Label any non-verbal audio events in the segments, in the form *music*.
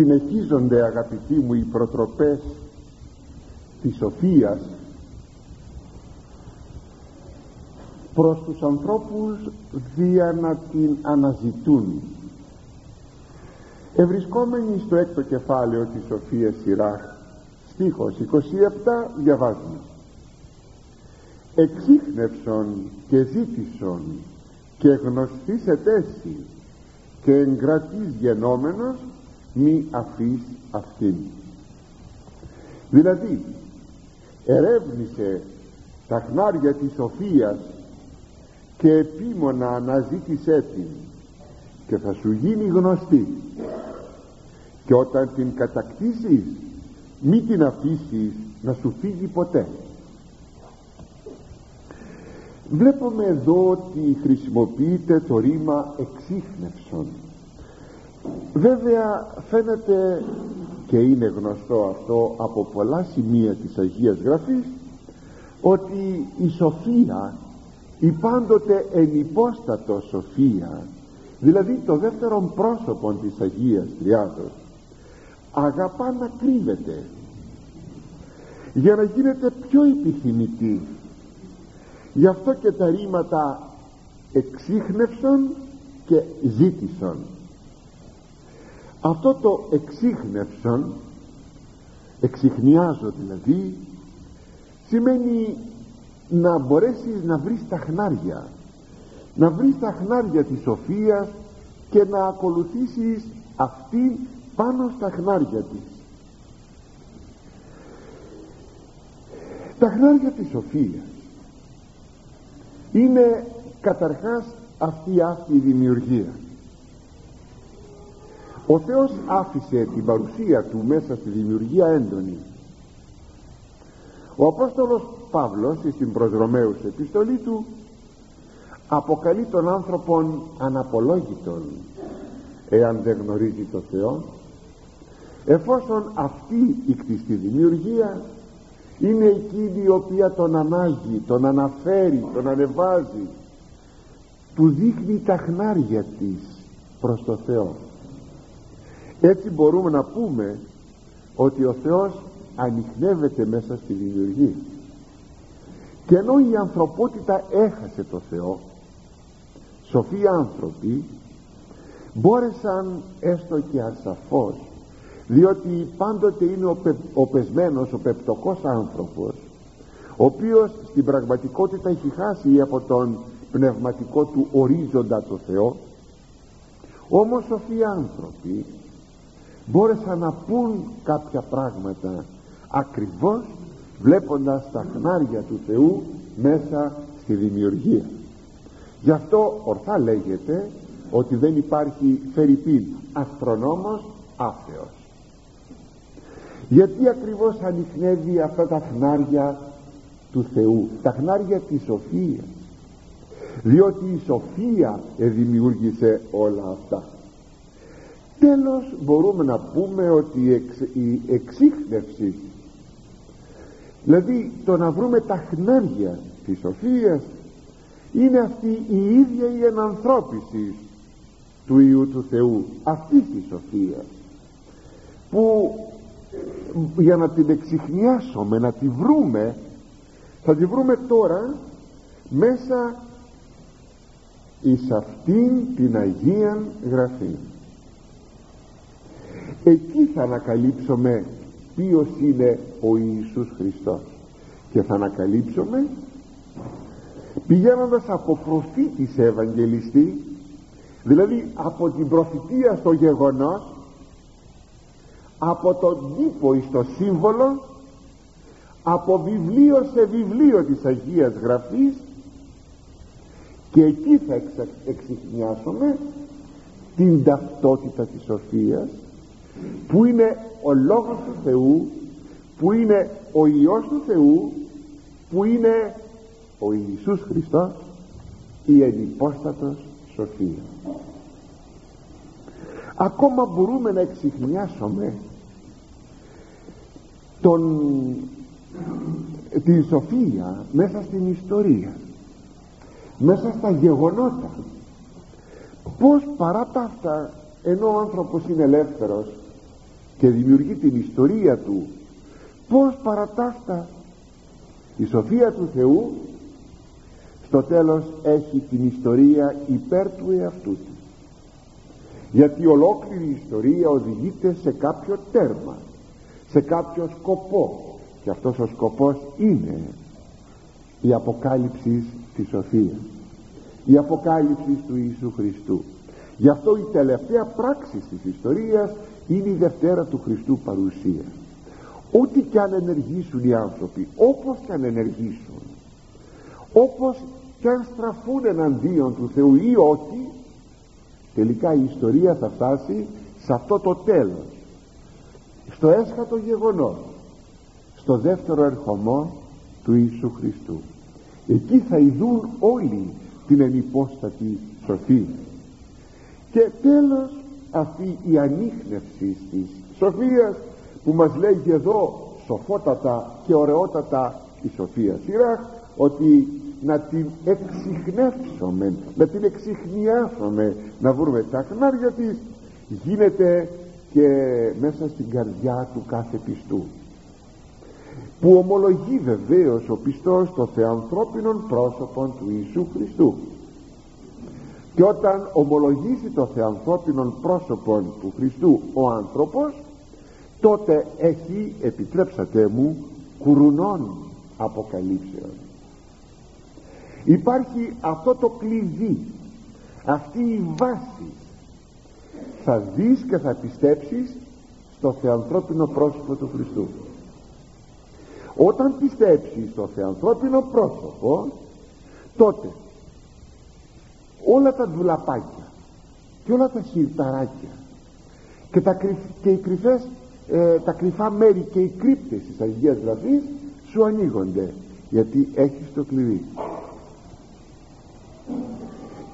συνεχίζονται αγαπητοί μου οι προτροπές της σοφίας προς τους ανθρώπους δια να την αναζητούν. Ευρισκόμενοι στο έκτο κεφάλαιο της Σοφίας Σειράχ στίχος 27 διαβάζουμε. Εξήχνευσον και ζήτησον και γνωστής ετέσι και εγκρατής γενόμενος μη αφής αυτήν. Δηλαδή ερεύνησε τα χνάρια της σοφίας και επίμονα αναζήτησέ την και θα σου γίνει γνωστή. Και όταν την κατακτήσεις μη την αφήσεις να σου φύγει ποτέ. Βλέπουμε εδώ ότι χρησιμοποιείται το ρήμα εξίχνευσον βέβαια φαίνεται και είναι γνωστό αυτό από πολλά σημεία της Αγίας Γραφής ότι η σοφία η πάντοτε ενυπόστατο σοφία δηλαδή το δεύτερο πρόσωπο της Αγίας Τριάδος αγαπά να κρύβεται για να γίνεται πιο επιθυμητή. Γι' αυτό και τα ρήματα εξίχνευσον και ζήτησον αυτό το εξίχνευσον εξιχνιάζω δηλαδή σημαίνει να μπορέσεις να βρεις τα χνάρια. Να βρεις τα χνάρια της σοφίας και να ακολουθήσεις αυτή πάνω στα χνάρια της. Τα χνάρια της σοφίας είναι καταρχάς αυτή αυτή η δημιουργία ο Θεός άφησε την παρουσία του μέσα στη δημιουργία έντονη. Ο Απόστολος Παύλος στην προς Ρωμαίους επιστολή του αποκαλεί τον άνθρωπον αναπολόγητον εάν δεν γνωρίζει το Θεό εφόσον αυτή η κτιστή δημιουργία είναι εκείνη η οποία τον ανάγει, τον αναφέρει, τον ανεβάζει του δείχνει τα χνάρια της προς το Θεό έτσι μπορούμε να πούμε ότι ο Θεός ανοιχνεύεται μέσα στη δημιουργία. Και ενώ η ανθρωπότητα έχασε το Θεό σοφοί άνθρωποι μπόρεσαν έστω και ασαφώς διότι πάντοτε είναι ο, πε, ο πεσμένος, ο πεπτοκός άνθρωπος ο οποίος στην πραγματικότητα έχει χάσει από τον πνευματικό του ορίζοντα το Θεό όμως σοφοί άνθρωποι μπόρεσαν να πούν κάποια πράγματα ακριβώς βλέποντας τα χνάρια του Θεού μέσα στη δημιουργία. Γι' αυτό ορθά λέγεται ότι δεν υπάρχει φερρυπίν αστρονόμος άθεος. Γιατί ακριβώς ανοιχνεύει αυτά τα χνάρια του Θεού τα χνάρια της σοφίας; Διότι η σοφία δημιούργησε όλα αυτά τέλος μπορούμε να πούμε ότι η εξίχνευση δηλαδή το να βρούμε τα χνάρια της σοφίας είναι αυτή η ίδια η ενανθρώπιση του Ιού του Θεού αυτή της σοφία που για να την εξηχνιάσουμε να τη βρούμε θα τη βρούμε τώρα μέσα εις αυτήν την Αγία Γραφή εκεί θα ανακαλύψουμε ποιος είναι ο Ιησούς Χριστός. Και θα ανακαλύψουμε πηγαίνοντας από προφήτη σε Ευαγγελιστή δηλαδή από την προφητεία στο γεγονός από τον τύπο εις το σύμβολο από βιβλίο σε βιβλίο της Αγίας Γραφής και εκεί θα εξα, εξηχνιάσουμε την ταυτότητα της σοφίας που είναι ο Λόγος του Θεού που είναι ο Υιός του Θεού που είναι ο Ιησούς Χριστός η ενυπόστατος σοφία. Ακόμα μπορούμε να εξηχνιάσουμε τον, την σοφία μέσα στην ιστορία μέσα στα γεγονότα. Πως παρά τα αυτά ενώ ο άνθρωπος είναι ελεύθερος και δημιουργεί την ιστορία του. Πως παρατάστα η σοφία του Θεού στο τέλος έχει την ιστορία υπέρ του εαυτού του. Γιατί ολόκληρη η ιστορία οδηγείται σε κάποιο τέρμα σε κάποιο σκοπό. Και αυτός ο σκοπός είναι η αποκάλυψη της σοφίας η αποκάλυψη του Ιησού Χριστού. Γι' αυτό η τελευταία πράξη της ιστορίας είναι η Δευτέρα του Χριστού παρουσία. Ό,τι και αν ενεργήσουν οι άνθρωποι όπως και αν ενεργήσουν όπως και αν στραφούν εναντίον του Θεού ή όχι τελικά η ιστορία θα φτάσει σε αυτό το τέλος. Στο έσχατο γεγονός στο δεύτερο ερχομό του Ιησού Χριστού. Εκεί θα ειδούν όλοι την ενυπόστατη σοφία και τέλος αυτή η ανείχνευση της σοφίας που μας λέγει εδώ σοφότατα και ωραιότατα η σοφία σειρά ότι να την εξυχνεύσουμε να την εξυχνιάσουμε να βρούμε τα χνάρια της γίνεται και μέσα στην καρδιά του κάθε πιστού που ομολογεί βεβαίως ο πιστός το θεανθρώπινον πρόσωπον του Ιησού Χριστού και όταν ομολογήσει το θεανθρώπινον πρόσωπον του Χριστού ο άνθρωπος τότε έχει επιτρέψατε μου κουρουνών αποκαλύψεων. Υπάρχει αυτό το κλειδί αυτή η βάση. Θα δεις και θα πιστέψεις στο θεανθρώπινο πρόσωπο του Χριστού. Όταν πιστέψεις στο θεανθρώπινο πρόσωπο τότε όλα τα δουλαπάκια και όλα τα χιλταράκια και, τα, και οι κρυφές, ε, τα κρυφά μέρη και οι κρύπτες της Αγίας Γραφής σου ανοίγονται γιατί έχεις το κλειδί.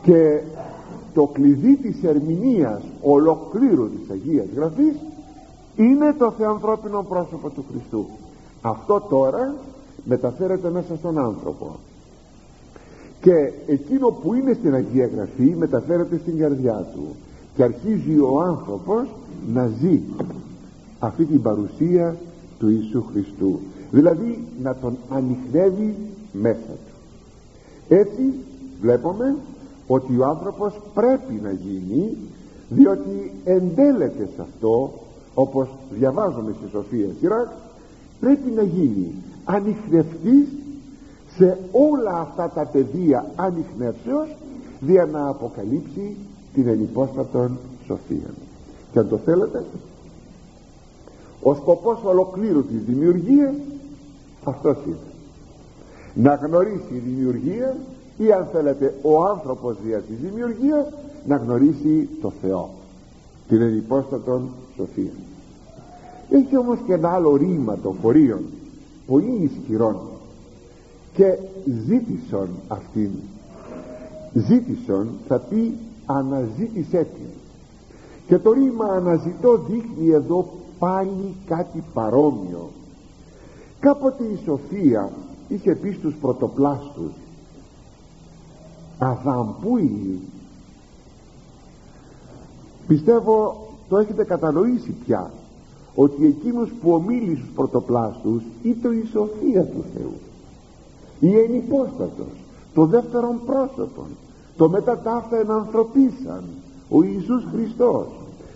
Και το κλειδί της ερμηνείας ολοκλήρου της Αγίας Γραφής είναι το θεανθρώπινο πρόσωπο του Χριστού. Αυτό τώρα μεταφέρεται μέσα στον άνθρωπο και εκείνο που είναι στην Αγία Γραφή μεταφέρεται στην καρδιά του. Και αρχίζει ο άνθρωπος να ζει αυτή την παρουσία του Ιησού Χριστού. Δηλαδή να τον ανοιχνεύει μέσα του. Έτσι βλέπουμε ότι ο άνθρωπος πρέπει να γίνει διότι εντέλεται σε αυτό όπως διαβάζουμε στη Σοφία Σιράκ πρέπει να γίνει ανοιχνευτής σε όλα αυτά τα πεδία ανοιχνεύσεως δια να αποκαλύψει την ενυπόστατον σοφία. Και αν το θέλετε ο σκοπός ολοκλήρου της δημιουργίας αυτός είναι. Να γνωρίσει η δημιουργία ή αν θέλετε ο άνθρωπος δια της δημιουργίας να γνωρίσει το Θεό την ενυπόστατον σοφία. Έχει όμως και ένα άλλο ρήμα των χωρίων πολύ ισχυρών και ζήτησον αυτήν. Ζήτησον θα πει αναζήτησέ την. Και το ρήμα αναζητώ δείχνει εδώ πάλι κάτι παρόμοιο. Κάποτε η Σοφία είχε πει στους πρωτοπλάστους Αδαμπούι πιστεύω το έχετε κατανοήσει πια ότι εκείνος που ομίλησε στους πρωτοπλάστους ήταν η σοφία του Θεού η ενυπόστατος το δεύτερον πρόσωπο το μετά ταύτα ενανθρωπίσαν ο Ιησούς Χριστός.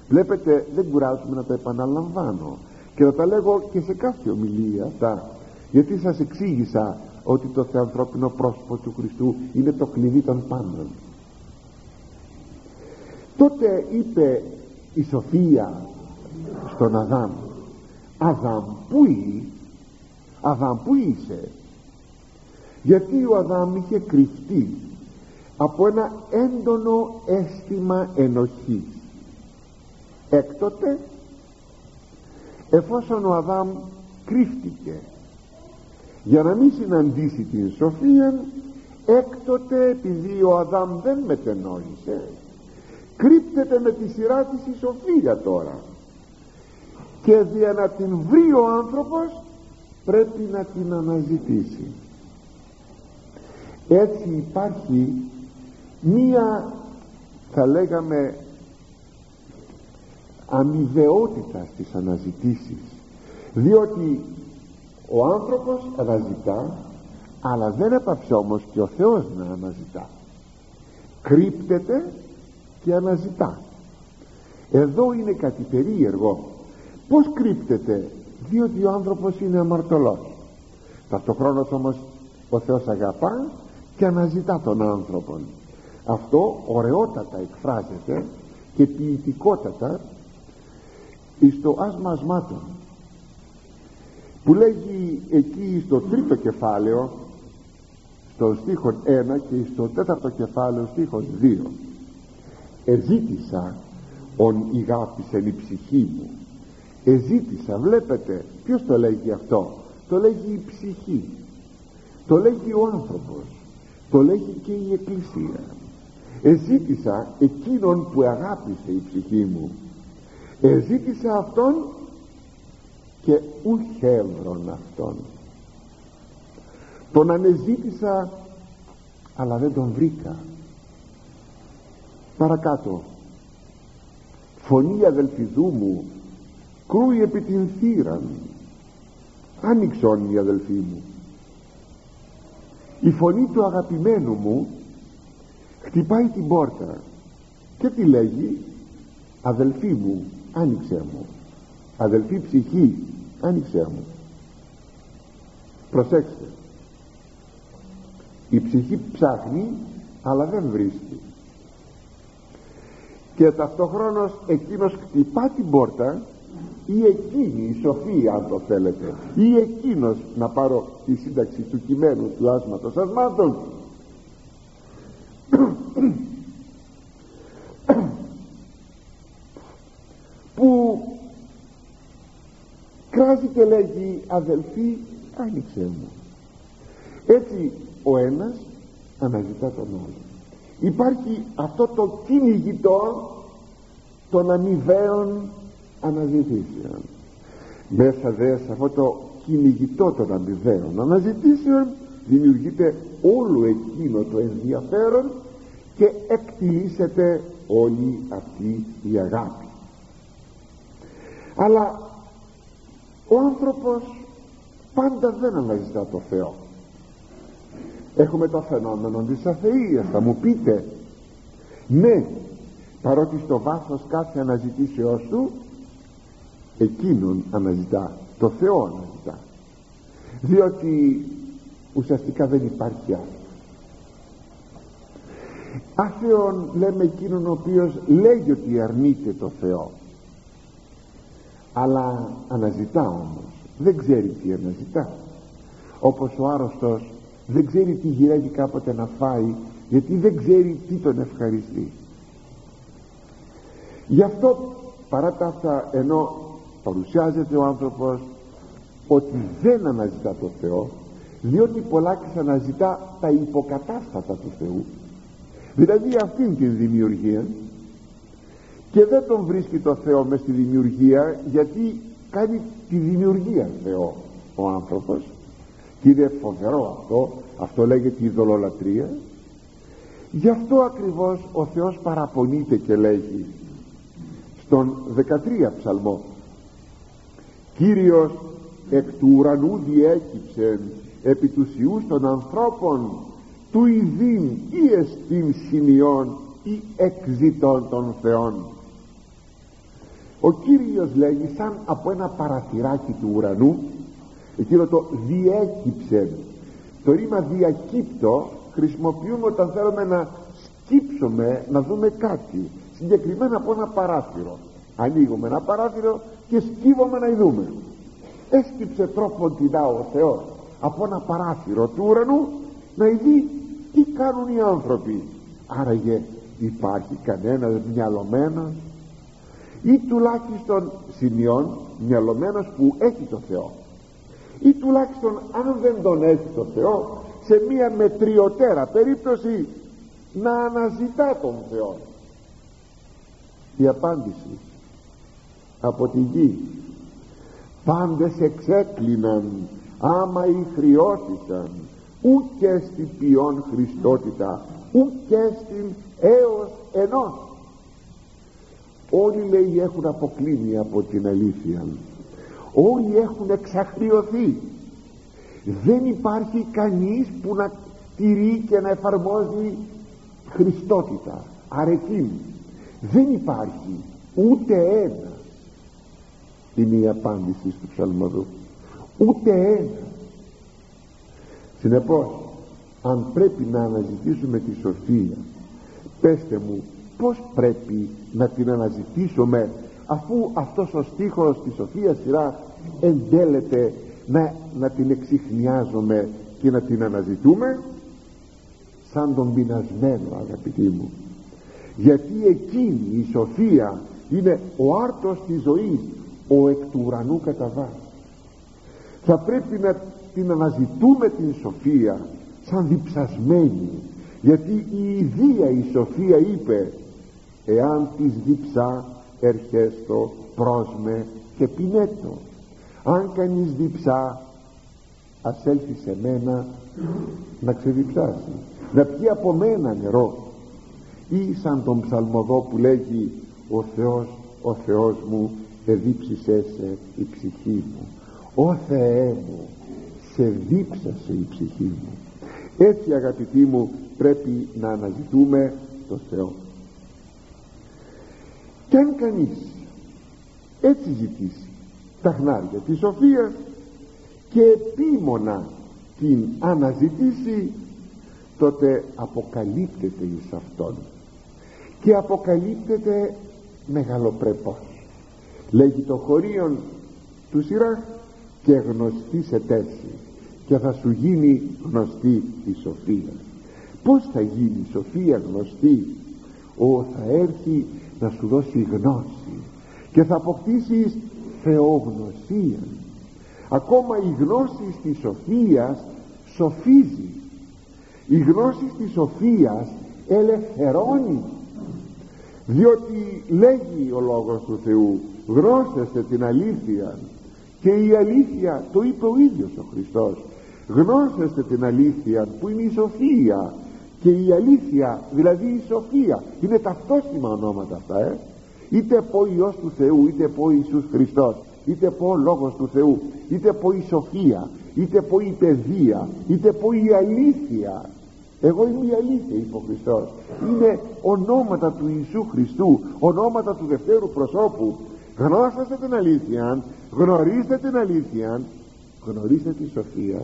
Βλέπετε δεν κουράζουμε να τα επαναλαμβάνω και να τα λέγω και σε κάθε ομιλία αυτά γιατί σας εξήγησα ότι το θεανθρώπινο πρόσωπο του Χριστού είναι το κλειδί των πάντων. Τότε είπε η Σοφία στον Αδάμ Αδάμ που είσαι Αδάμ που είσαι γιατί ο Αδάμ είχε κρυφτεί από ένα έντονο αίσθημα ενοχής. Έκτοτε εφόσον ο Αδάμ κρύφτηκε για να μην συναντήσει την σοφία έκτοτε επειδή ο Αδάμ δεν μετενόησε κρύπτεται με τη σειρά της η σοφία τώρα. Και για να την βρει ο άνθρωπος πρέπει να την αναζητήσει έτσι υπάρχει μία θα λέγαμε αμοιβαιότητα στις αναζητήσεις. Διότι ο άνθρωπος αναζητά αλλά δεν έπαψε όμως και ο Θεός να αναζητά. Κρύπτεται και αναζητά. Εδώ είναι κάτι περίεργο. Πως κρύπτεται; Διότι ο άνθρωπος είναι αμαρτωλός. Ταυτοχρόνως όμως ο Θεός αγαπά και αναζητά τον άνθρωπο αυτό ωραιότατα εκφράζεται και ποιητικότατα εις το άσμα που εκεί στο τρίτο κεφάλαιο στο στίχο 1 και στο τέταρτο κεφάλαιο στίχος 2 εζήτησα ον ηγάπησεν η ψυχή μου. Εζήτησα βλέπετε ποιος το λέγει αυτό; Το λέγει η ψυχή. Το λέγει ο άνθρωπος το λέγει και η εκκλησία. Εζήτησα εκείνον που αγάπησε η ψυχή μου. Εζήτησα αυτόν και ουχ έβρον αυτόν. Τον ανεζήτησα αλλά δεν τον βρήκα παρακάτω. Φωνή αδελφιδού μου κρούει επί την θύραν άνοιξον η αδελφή μου η φωνή του αγαπημένου μου χτυπάει την πόρτα και τι λέγει αδελφή μου άνοιξε μου. Αδελφή ψυχή άνοιξέ μου προσέξτε η ψυχή ψάχνει αλλά δεν βρίσκει. Και ταυτόχρονος εκείνος χτυπά την πόρτα ή εκείνη η σοφία αν το θέλετε ή εκείνος να πάρω τη σύνταξη του κειμένου του άσματος ασμάτων που κράζει και λέγει αδελφή άνοιξε μου έτσι ο ένας αναζητά τον άλλο υπάρχει αυτό το κυνηγητό των αμοιβαίων αναζητήσεων. Μέσα δε σε αυτό το κυνηγητό των αμοιβαίων αναζητήσεων δημιουργείται όλο εκείνο το ενδιαφέρον και εκτιλήσεται όλη αυτή η αγάπη. Αλλά ο άνθρωπος πάντα δεν αναζητά το Θεό. Έχουμε το φαινόμενο της αθείας θα μου πείτε. Ναι παρότι στο βάθος κάθε αναζητήσεώς του εκείνον αναζητά το Θεό αναζητά. Διότι ουσιαστικά δεν υπάρχει άλλο. Άθεον λέμε εκείνον ο οποίος λέγει ότι αρνείται το Θεό. Αλλά αναζητά όμως. Δεν ξέρει τι αναζητά. Όπως ο άρρωστος δεν ξέρει τι γυρεύει κάποτε να φάει γιατί δεν ξέρει τι τον ευχαριστεί. Γι' αυτό παρά τα αυτά ενώ παρουσιάζεται ο άνθρωπος ότι δεν αναζητά το Θεό διότι πολλάκις αναζητά τα υποκατάστατα του Θεού δηλαδή αυτήν την δημιουργία και δεν τον βρίσκει το Θεό μες στη δημιουργία γιατί κάνει τη δημιουργία Θεό ο άνθρωπος και είναι φοβερό αυτό αυτό λέγεται ειδωλολατρία γι' αυτό ακριβώς ο Θεός παραπονείται και λέγει στον 13 ψαλμό Κύριος εκ του ουρανού διέκυψεν επί τους ιούς των ανθρώπων του ειδήν ή εστίν σημειών ή εκζητών των Θεών. Ο Κύριος λέγει σαν από ένα παραθυράκι του ουρανού εκείνο το διέκυψε το ρήμα διακύπτω χρησιμοποιούμε όταν θέλουμε να σκύψουμε να δούμε κάτι συγκεκριμένα από ένα παράθυρο ανοίγουμε ένα παράθυρο και σκύβουμε να δούμε έσκυψε τρόπον την ο Θεός από ένα παράθυρο του ουρανού να δει τι κάνουν οι άνθρωποι. Άραγε υπάρχει κανένας μυαλωμένος ή τουλάχιστον σημειών μυαλωμένος που έχει το Θεό. Ή τουλάχιστον αν δεν τον έχει το Θεό σε μία μετριωτέρα περίπτωση να αναζητά τον Θεό. Η απάντηση από τη γη. Πάντες εξέκλειναν άμα χρειώσισαν ούτε στην ποιόν Χριστότητα ούτε στην έως ενός. Όλοι λέει έχουν αποκλίνει από την αλήθεια. Όλοι έχουν εξαχριωθεί δεν υπάρχει κανείς που να τηρεί και να εφαρμόζει χριστότητα. Αρετή δεν υπάρχει ούτε ένα είναι η απάντηση του ψαλμοδού ούτε ένα. Συνεπώς αν πρέπει να αναζητήσουμε τη σοφία πέστε μου πως πρέπει να την αναζητήσουμε αφού αυτός ο στίχος της Σοφίας σειρά εντέλεται να, να την εξηχνιάζουμε και να την αναζητούμε σαν τον πεινασμένο αγαπητοί μου. Γιατί εκείνη η σοφία είναι ο άρτος της ζωής ο εκ του ουρανού κατά θα πρέπει να την αναζητούμε την σοφία σαν διψασμένη γιατί η ιδία η σοφία είπε εάν της διψά ερχέστο πρόσμε και πινέτο. Αν κανείς διψά ας έλθει σε μένα να ξεδιψάσει να πιει από μένα νερό ή σαν τον ψαλμοδό που λέγει ο Θεός ο Θεός μου εδίψησέ σε η ψυχή μου. Ο Θεέ μου σε δίψασε η ψυχή μου. Έτσι αγαπητοί μου πρέπει να αναζητούμε το Θεό. Και αν κανείς έτσι ζητήσει τα χνάρια της σοφίας και επίμονα την αναζητήσει τότε αποκαλύπτεται εις αυτόν. Και αποκαλύπτεται μεγαλοπρεπός λέγει το χωρίον του Σιράχ και γνωστή σε τέση και θα σου γίνει γνωστή η σοφία. Πως θα γίνει η σοφία γνωστή; Ο θα έρθει να σου δώσει γνώση και θα αποκτήσεις θεογνωσία. Ακόμα η γνώση της σοφίας σοφίζει. Η γνώση της σοφίας ελευθερώνει. Διότι λέγει ο λόγος του Θεού γνώσεστε την αλήθεια. Και η αλήθεια το είπε ο ίδιος ο Χριστός. Γνώσεστε την αλήθεια που είναι η σοφία. Και η αλήθεια δηλαδή η σοφία είναι ταυτόσιμα ονόματα αυτά ε; είτε πω Υιός του Θεού είτε πω Ιησούς Χριστός είτε πω Λόγος του Θεού είτε πω η σοφία είτε πω η παιδεία είτε πω η αλήθεια. Εγώ είμαι η αλήθεια είπε ο Χριστός. Είναι ονόματα του Ιησού Χριστού ονόματα του δευτέρου προσώπου γνώσαστε την αλήθεια γνωρίστε την αλήθεια γνωρίστε τη σοφία.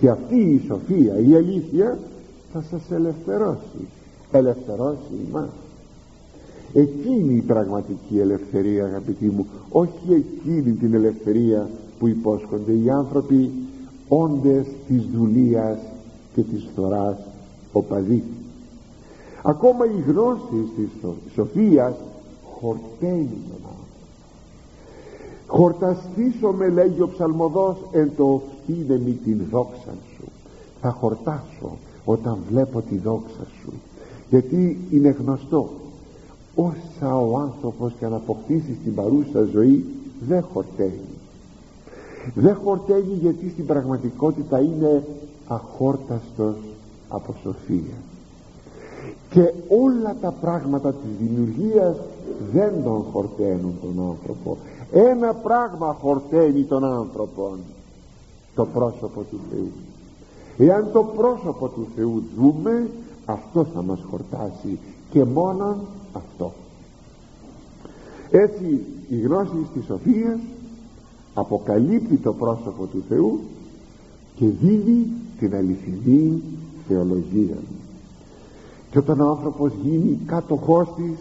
Και αυτή η σοφία η αλήθεια θα σας ελευθερώσει ελευθερώσει εμάς. Εκείνη η πραγματική ελευθερία αγαπητοί μου όχι εκείνη την ελευθερία που υπόσχονται οι άνθρωποι όντες της δουλείας και της θωράς οπαδοί ακόμα η γνώση της σοφίας χορταίνει τον άνθρωπο. Χορταστήσω με λέγει ο ψαλμοδός εν το οφθήνε μη την δόξα σου. Θα χορτάσω όταν βλέπω τη δόξα σου. Γιατί είναι γνωστό όσα ο άνθρωπος και να αποκτήσει στην παρούσα ζωή δεν χορταίνει. Δεν χορταίνει γιατί στην πραγματικότητα είναι αχόρταστος από σοφία. Και όλα τα πράγματα της δημιουργίας δεν τον χορταίνουν τον άνθρωπο. Ένα πράγμα χορταίνει τον άνθρωπο το πρόσωπο του Θεού. Εάν το πρόσωπο του Θεού δούμε αυτό θα μας χορτάσει και μόνον αυτό. Έτσι η γνώση της σοφίας αποκαλύπτει το πρόσωπο του Θεού και δίδει την αληθινή θεολογία. Και όταν ο άνθρωπος γίνει κάτοχός της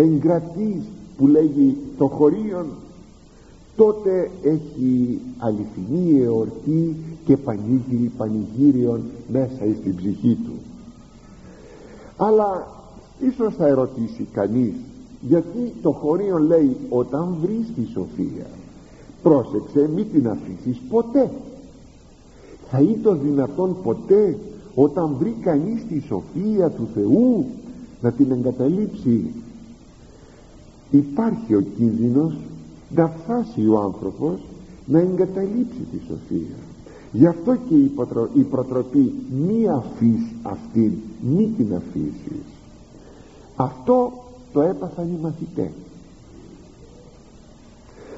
εγκρατής που λέγει το χωρίον τότε έχει αληθινή εορτή και πανήγυρη πανηγύριον μέσα στην ψυχή του. Αλλά ίσως θα ερωτήσει κανείς γιατί το χωρίον λέει όταν βρεις τη σοφία πρόσεξε μη την αφήσεις ποτέ θα είναι το δυνατόν ποτέ όταν βρει κανείς τη σοφία του Θεού να την εγκαταλείψει υπάρχει ο κίνδυνος να φτάσει ο άνθρωπος να εγκαταλείψει τη σοφία. Γι' αυτό και η προτροπή μη αφήσει αυτήν μη την αφήσεις. Αυτό το έπαθαν οι μαθητές.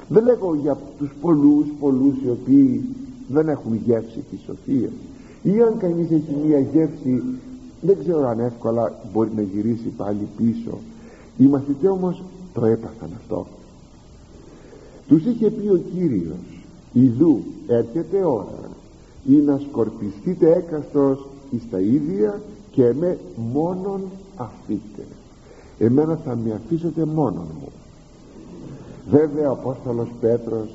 Δεν λέγω για τους πολλούς πολλούς οι οποίοι δεν έχουν γεύση τη σοφία. Ή αν κανείς έχει μία γεύση δεν ξέρω αν εύκολα μπορεί να γυρίσει πάλι πίσω. Οι μαθητές όμως το έπαθαν αυτό. Τους είχε πει ο Κύριος Ιδού έρχεται ώρα ή να σκορπιστείτε έκαστος εις τα ίδια και εμέ μόνον αφήτε εμένα θα με αφήσετε μόνον μου βέβαια ο Απόστολος Πέτρος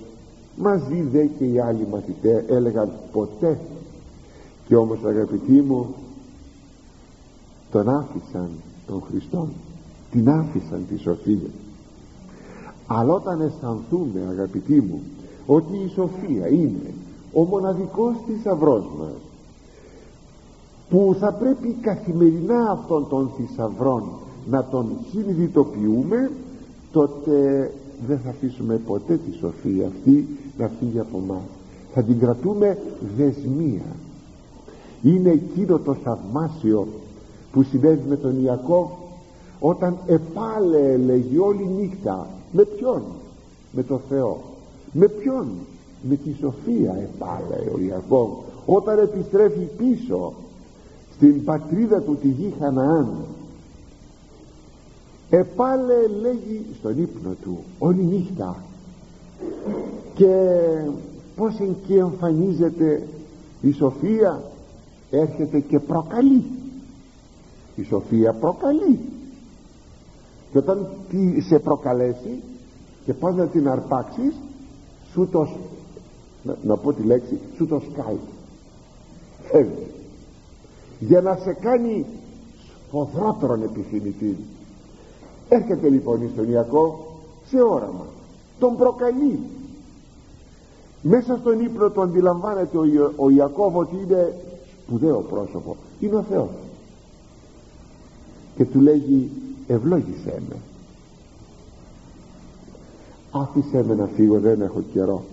μαζί δε και οι άλλοι μαθητές έλεγαν ποτέ και όμως αγαπητοί μου τον άφησαν τον Χριστό την άφησαν τη σοφία αλλά όταν αισθανθούμε αγαπητοί μου ότι η σοφία είναι ο μοναδικός θησαυρό μας που θα πρέπει καθημερινά αυτών των θησαυρών να τον συνειδητοποιούμε τότε δεν θα αφήσουμε ποτέ τη σοφία αυτή να φύγει από μας θα την κρατούμε δεσμία είναι εκείνο το θαυμάσιο που συνέβη με τον Ιακώβ όταν επάλε λέγει όλη νύχτα με ποιον; Με το Θεό. Με ποιον; Με τη σοφία επάλε ο Ιακώβ όταν επιστρέφει πίσω στην πατρίδα του τη γη Χαναάν. Επάλε λέγει στον ύπνο του όλη νύχτα. Και πως εκεί εμφανίζεται η σοφία; Έρχεται και προκαλεί. Η σοφία προκαλεί και όταν σε προκαλέσει και πας να την αρπάξεις σου το να, να πω τη λέξη σου το σκάει. Φεύγει. Για να σε κάνει σφοδρότερον επιθυμητή. Έρχεται λοιπόν στον Ιακώ σε όραμα. Τον προκαλεί. Μέσα στον ύπνο του αντιλαμβάνεται ο, ο Ιακώβ ότι είναι σπουδαίο πρόσωπο. Είναι ο Θεός. Και του λέγει ευλόγησέ με άφησέ με να φύγω δεν έχω καιρό.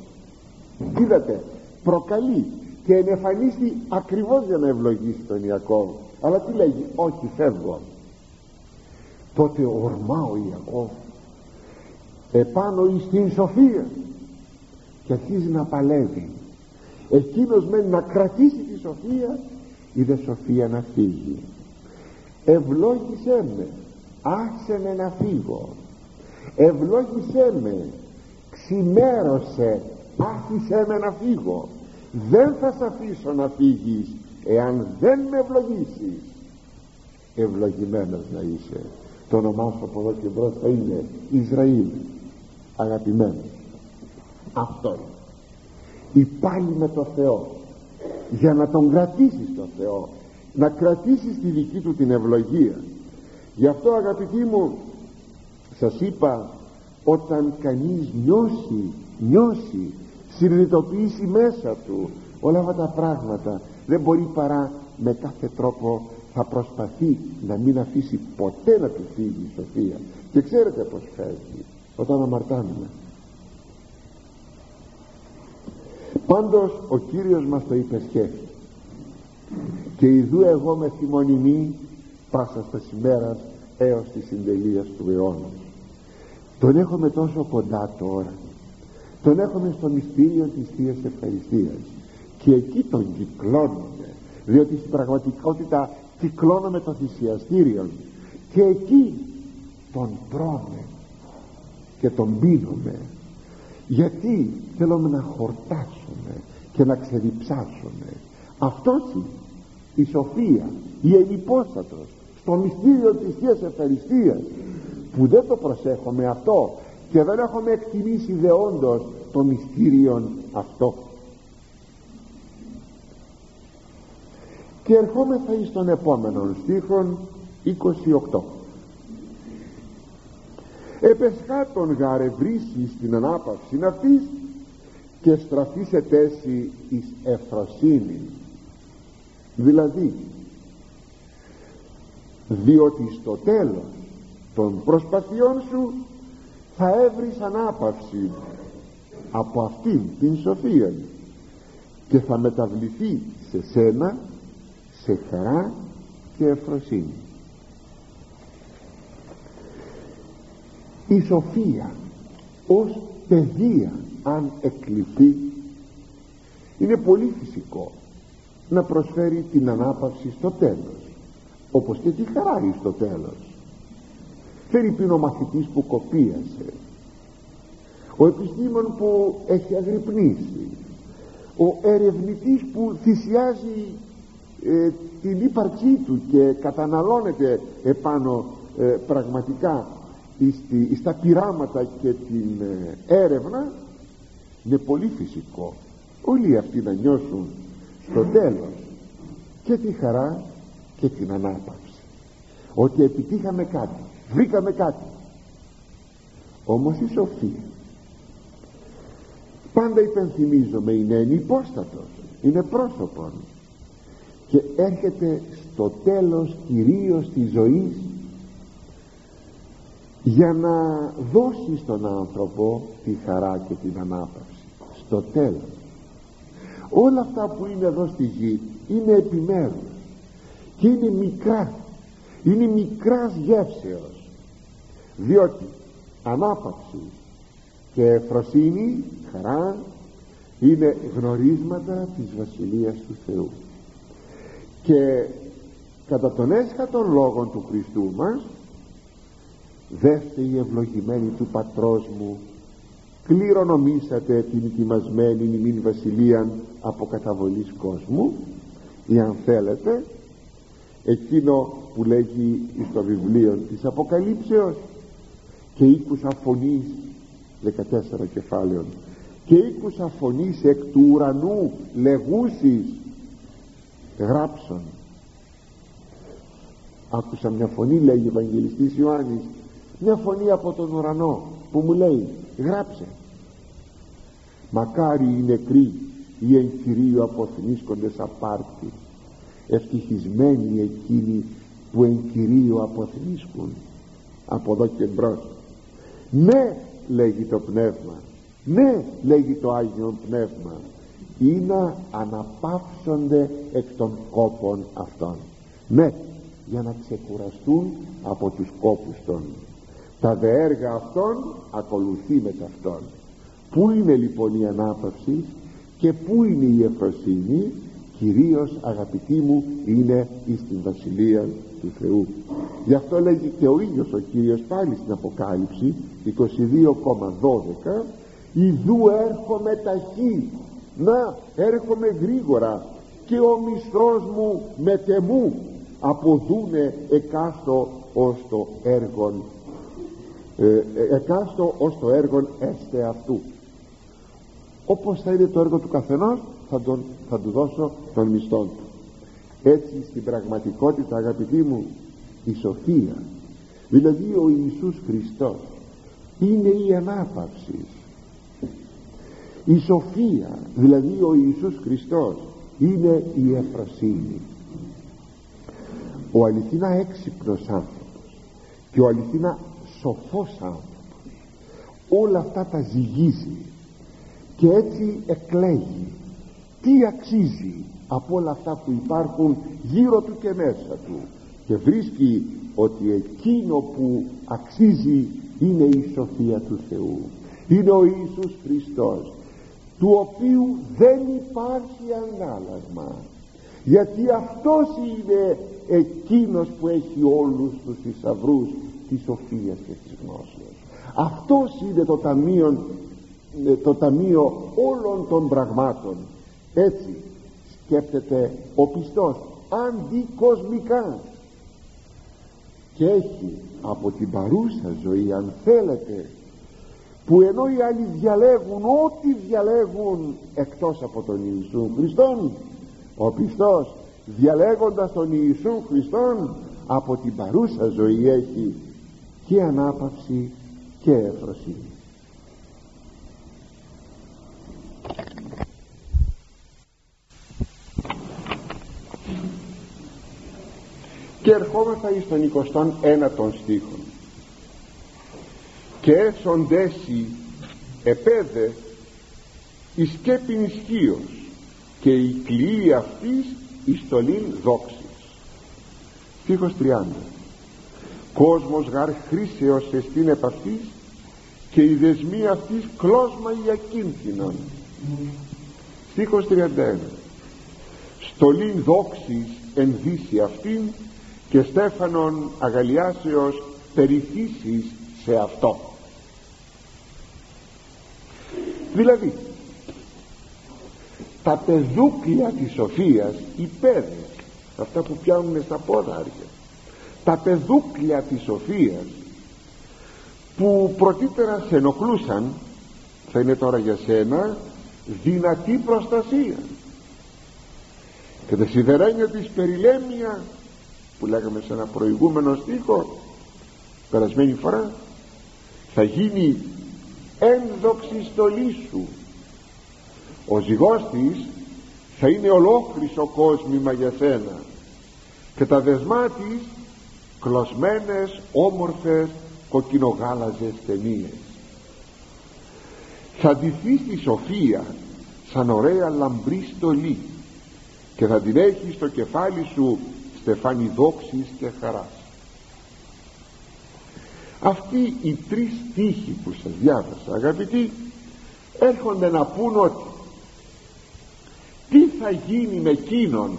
Είδατε προκαλεί και ενεφανίστη ακριβώς για να ευλογήσει τον Ιακώβ. Αλλά τι λέγει όχι φεύγω τότε ορμά ο Ιακώβ. Επάνω εις την σοφία. Και αρχίζει να παλεύει. Εκείνος μένει να κρατήσει τη σοφία. Η δε σοφία να φύγει. Ευλόγησέ με άσε με να φύγω. Ευλόγησέ με. Ξημέρωσε. Άφησέ με να φύγω. Δεν θα σε αφήσω να φύγεις εάν δεν με ευλογήσεις. Ευλογημένος να είσαι. Το όνομά σου από εδώ και μπρος θα είναι Ισραήλ αγαπημένο αυτό. Είναι πάλι με το Θεό. Για να τον κρατήσεις το Θεό. Να κρατήσεις τη δική του την ευλογία γι' αυτό αγαπητοί μου σας είπα όταν κανείς νιώσει νιώσει συνειδητοποιήσει μέσα του όλα αυτά τα πράγματα δεν μπορεί παρά με κάθε τρόπο θα προσπαθεί να μην αφήσει ποτέ να του φύγει η σοφία. Και ξέρετε πως φεύγει όταν αμαρτάνουμε. Πάντως ο Κύριος μας το υπεσχέθη και ιδού εγώ με θυμονημή πάσα στα σημέρα έως τη συντελεία του αιώνα τον έχουμε τόσο κοντά τώρα. Τον έχουμε στο μυστήριο της Θείας Ευχαριστίας. Και εκεί τον κυκλώνουμε διότι στην πραγματικότητα κυκλώνουμε το θυσιαστήριο. Και εκεί τον τρώμε και τον πίνουμε. Γιατί θέλουμε να χορτάσουμε και να ξεδιψάσουμε. Αυτός είναι η σοφία η ενυπόστατος στο μυστήριο της Θείας Ευχαριστίας που δεν το προσέχουμε αυτό και δεν έχουμε εκτιμήσει δεόντως το μυστήριο αυτό. Και ερχόμεθα εις τον επόμενο στίχον 28 επεσχάτων γαρευρίσει στην ανάπαυση αυτής και στραφείς σε τέση εις εφροσύνη δηλαδή διότι στο τέλος των προσπαθειών σου θα έβρεις ανάπαυση από αυτήν την σοφία και θα μεταβληθεί σε σένα σε χαρά και εφροσύνη η σοφία ως παιδεία αν εκλειφθεί είναι πολύ φυσικό να προσφέρει την ανάπαυση στο τέλος όπως και τη χαρά στο τέλος. Φέρει πριν ο μαθητής που κοπίασε. Ο επιστήμον που έχει αγρυπνήσει. Ο ερευνητής που θυσιάζει ε, την ύπαρξή του και καταναλώνεται επάνω ε, πραγματικά στα πειράματα και την ε, έρευνα είναι πολύ φυσικό όλοι αυτοί να νιώσουν στο τέλος και τη χαρά και την ανάπαυση. Ότι επιτύχαμε κάτι βρήκαμε κάτι. Όμως η σοφία. Πάντα υπενθυμίζομαι είναι ενυπόστατος είναι πρόσωπον. Και έρχεται στο τέλος κυρίως της ζωής για να δώσει στον άνθρωπο τη χαρά και την ανάπαυση. Στο τέλος. Όλα αυτά που είναι εδώ στη γη είναι επιμέρους και είναι μικρά. Είναι μικράς γεύσεως. Διότι ανάπαυση και εφροσύνη χαρά είναι γνωρίσματα της Βασιλείας του Θεού. Και κατά τον έσχατον λόγων του Χριστού μας δέστε η ευλογημένη του πατρός μου κληρονομήσατε την ετοιμασμένη ημίν βασιλείαν από καταβολής κόσμου ή αν θέλετε εκείνο που λέγει στο βιβλίο της Αποκαλύψεως. Και ήκουσα φωνής 14 κεφάλαιων και ήκουσα φωνής εκ του ουρανού λεγούσης γράψον. Άκουσα μια φωνή λέει ο Ευαγγελιστής Ιωάννης μια φωνή από τον ουρανό που μου λέει γράψε. Μακάρι οι νεκροί οι εν κυρίω αποθνίσκοντες απάρτη ευτυχισμένοι εκείνοι που εν κυρίω αποθνίσκουν από εδώ και μπρος. Ναι λέγει το πνεύμα ναι λέγει το Άγιο Πνεύμα ή να αναπαύσονται εκ των κόπων αυτών. Ναι για να ξεκουραστούν από τους κόπους των. Τα δε έργα αυτών ακολουθεί με ταυτόν πού είναι λοιπόν η ανάπαυση και πού είναι η εφροσύνη; Κυρίως αγαπητοί μου είναι εις την Βασιλεία του Θεού. Γι' αυτό λέγει και ο ίδιος ο Κύριος πάλι στην Αποκάλυψη 22,12 Ιδού έρχομαι ταχύ να έρχομαι γρήγορα και ο μισθός μου με τεμού αποδούνε εκάστο ως το έργον ε, ε, εκάστο ως το έργον έστε αυτού όπως θα είναι το έργο του καθενός θα, τον, θα του δώσω τον μισθό του. Έτσι στην πραγματικότητα αγαπητοί μου η σοφία δηλαδή ο Ιησούς Χριστός είναι η ανάπαυση. Η σοφία δηλαδή ο Ιησούς Χριστός είναι η εφροσύνη ο αληθινά έξυπνος άνθρωπος και ο αληθινά σοφός άνθρωπος όλα αυτά τα ζυγίζει και έτσι εκλέγει τι αξίζει από όλα αυτά που υπάρχουν γύρω του και μέσα του. Και βρίσκει ότι εκείνο που αξίζει είναι η σοφία του Θεού. Είναι ο Ιησούς Χριστός του οποίου δεν υπάρχει ανάλασμα γιατί αυτός είναι εκείνος που έχει όλους τους θησαυρούς της σοφίας και της γνώσεως. Αυτός είναι το ταμείο, ε, το ταμείο όλων των πραγμάτων έτσι σκέφτεται ο πιστός αντικοσμικά. Και έχει από την παρούσα ζωή αν θέλετε που ενώ οι άλλοι διαλέγουν ό,τι διαλέγουν εκτός από τον Ιησού Χριστόν ο πιστός διαλέγοντας τον Ιησού Χριστόν από την παρούσα ζωή έχει και ανάπαυση και εφροσύνη και ερχόμεθα εις τον 21ο στίχο και έσοντέσι επέδε η σκέπην ισχύος και η κλειή αυτής η στολήν δόξης. Στίχος 30 κόσμος γαρ χρήσεως εστίν επ' αυτής και οι δεσμοί αυτής κλώσμα για κίνδυνον στίχος 31 στολήν δόξης ενδύσει αυτήν και στέφανον αγαλιάσεως περιθύσεις σε αυτό. Δηλαδή τα πεδούκλια της σοφίας οι πέδες αυτά που πιάνουν στα πόδαρια τα πεδούκλια της σοφίας που πρωτήτερα σε ενοχλούσαν θα είναι τώρα για σένα δυνατή προστασία. Και τα σιδερένια της περιλέμια που λέγαμε σε ένα προηγούμενο στίχο περασμένη φορά θα γίνει ένδοξη στολή σου. Ο ζυγός της θα είναι ολόκληρο κόσμημα για σένα και τα δεσμά της κλωσμένες όμορφες κοκκινογάλαζες ταινίες. Θα ντυθεί στη σοφία σαν ωραία λαμπρή στολή και θα την έχει στο κεφάλι σου στεφάνι δόξης και χαράς. Αυτοί οι τρεις στίχοι που σας διάβασα αγαπητοί έρχονται να πούν ότι τι θα γίνει με εκείνον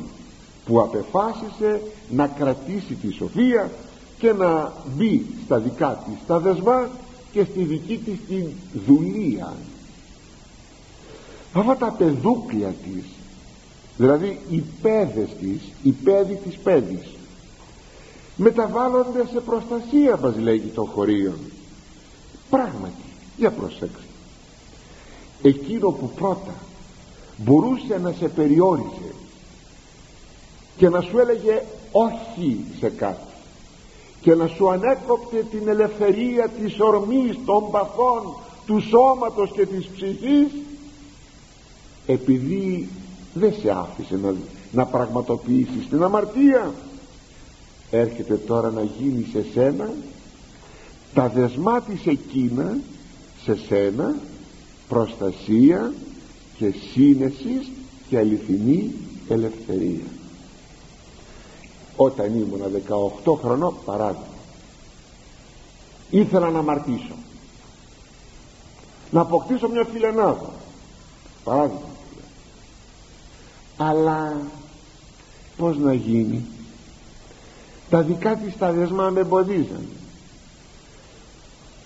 που απεφάσισε να κρατήσει τη σοφία και να μπει στα δικά της τα δεσμά και στη δική της την δουλεία. Αυτά τα παιδούκλια της δηλαδή οι παιδες της οι παιδοι της παιδης μεταβάλλονται σε προστασία μας λέγει των χωρίων πράγματι για προσέξτε. Εκείνο που πρώτα μπορούσε να σε περιόριζε και να σου έλεγε όχι σε κάτι και να σου ανέκοπτε την ελευθερία της ορμής των παθών του σώματος και της ψυχής επειδή δεν σε άφησε να, να πραγματοποιήσεις την αμαρτία. Έρχεται τώρα να γίνει σε σένα τα δεσμά της εκείνα σε σένα προστασία και σύνεσης και αληθινή ελευθερία. Όταν ήμουνα 18 χρονών παράδειγμα ήθελα να αμαρτήσω. Να αποκτήσω μια φιλενάδα παράδειγμα αλλά πως να γίνει; Τα δικά της τα δεσμά με εμποδίζαν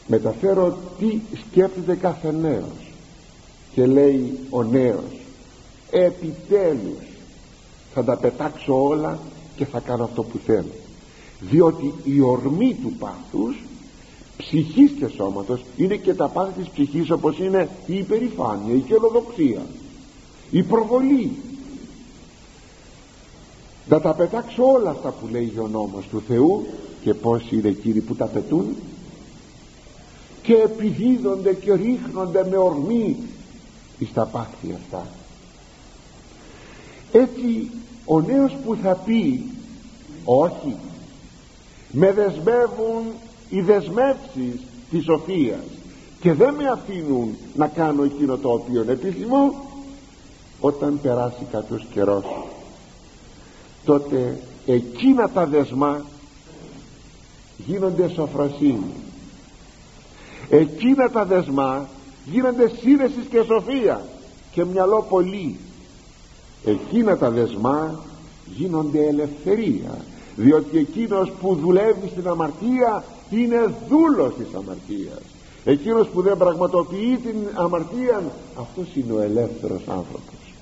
μεταφέρω τι σκέφτεται κάθε νέος. Και λέει ο νέος επιτέλους θα τα πετάξω όλα και θα κάνω αυτό που θέλω διότι η ορμή του πάθους ψυχής και σώματος είναι και τα πάθη της ψυχής όπως είναι η υπερηφάνεια, η καινοδοξία η προβολή να τα πετάξω όλα αυτά που λέει ο νόμος του Θεού και πως είναι εκείνοι που τα πετούν. Και επιδίδονται και ρίχνονται με ορμή στα πάθη αυτά. Έτσι ο νέος που θα πει όχι με δεσμεύουν οι δεσμεύσεις της σοφίας και δεν με αφήνουν να κάνω εκείνο το οποίο επιθυμώ όταν περάσει κάποιος καιρός τότε εκείνα τα δεσμά γίνονται σοφροσύνη. Εκείνα τα δεσμά γίνονται σύνεση και σοφία και μυαλό πολύ. Εκείνα τα δεσμά γίνονται ελευθερία διότι εκείνος που δουλεύει στην αμαρτία είναι δούλος της αμαρτίας. Εκείνος που δεν πραγματοποιεί την αμαρτία αυτός είναι ο ελεύθερος άνθρωπος.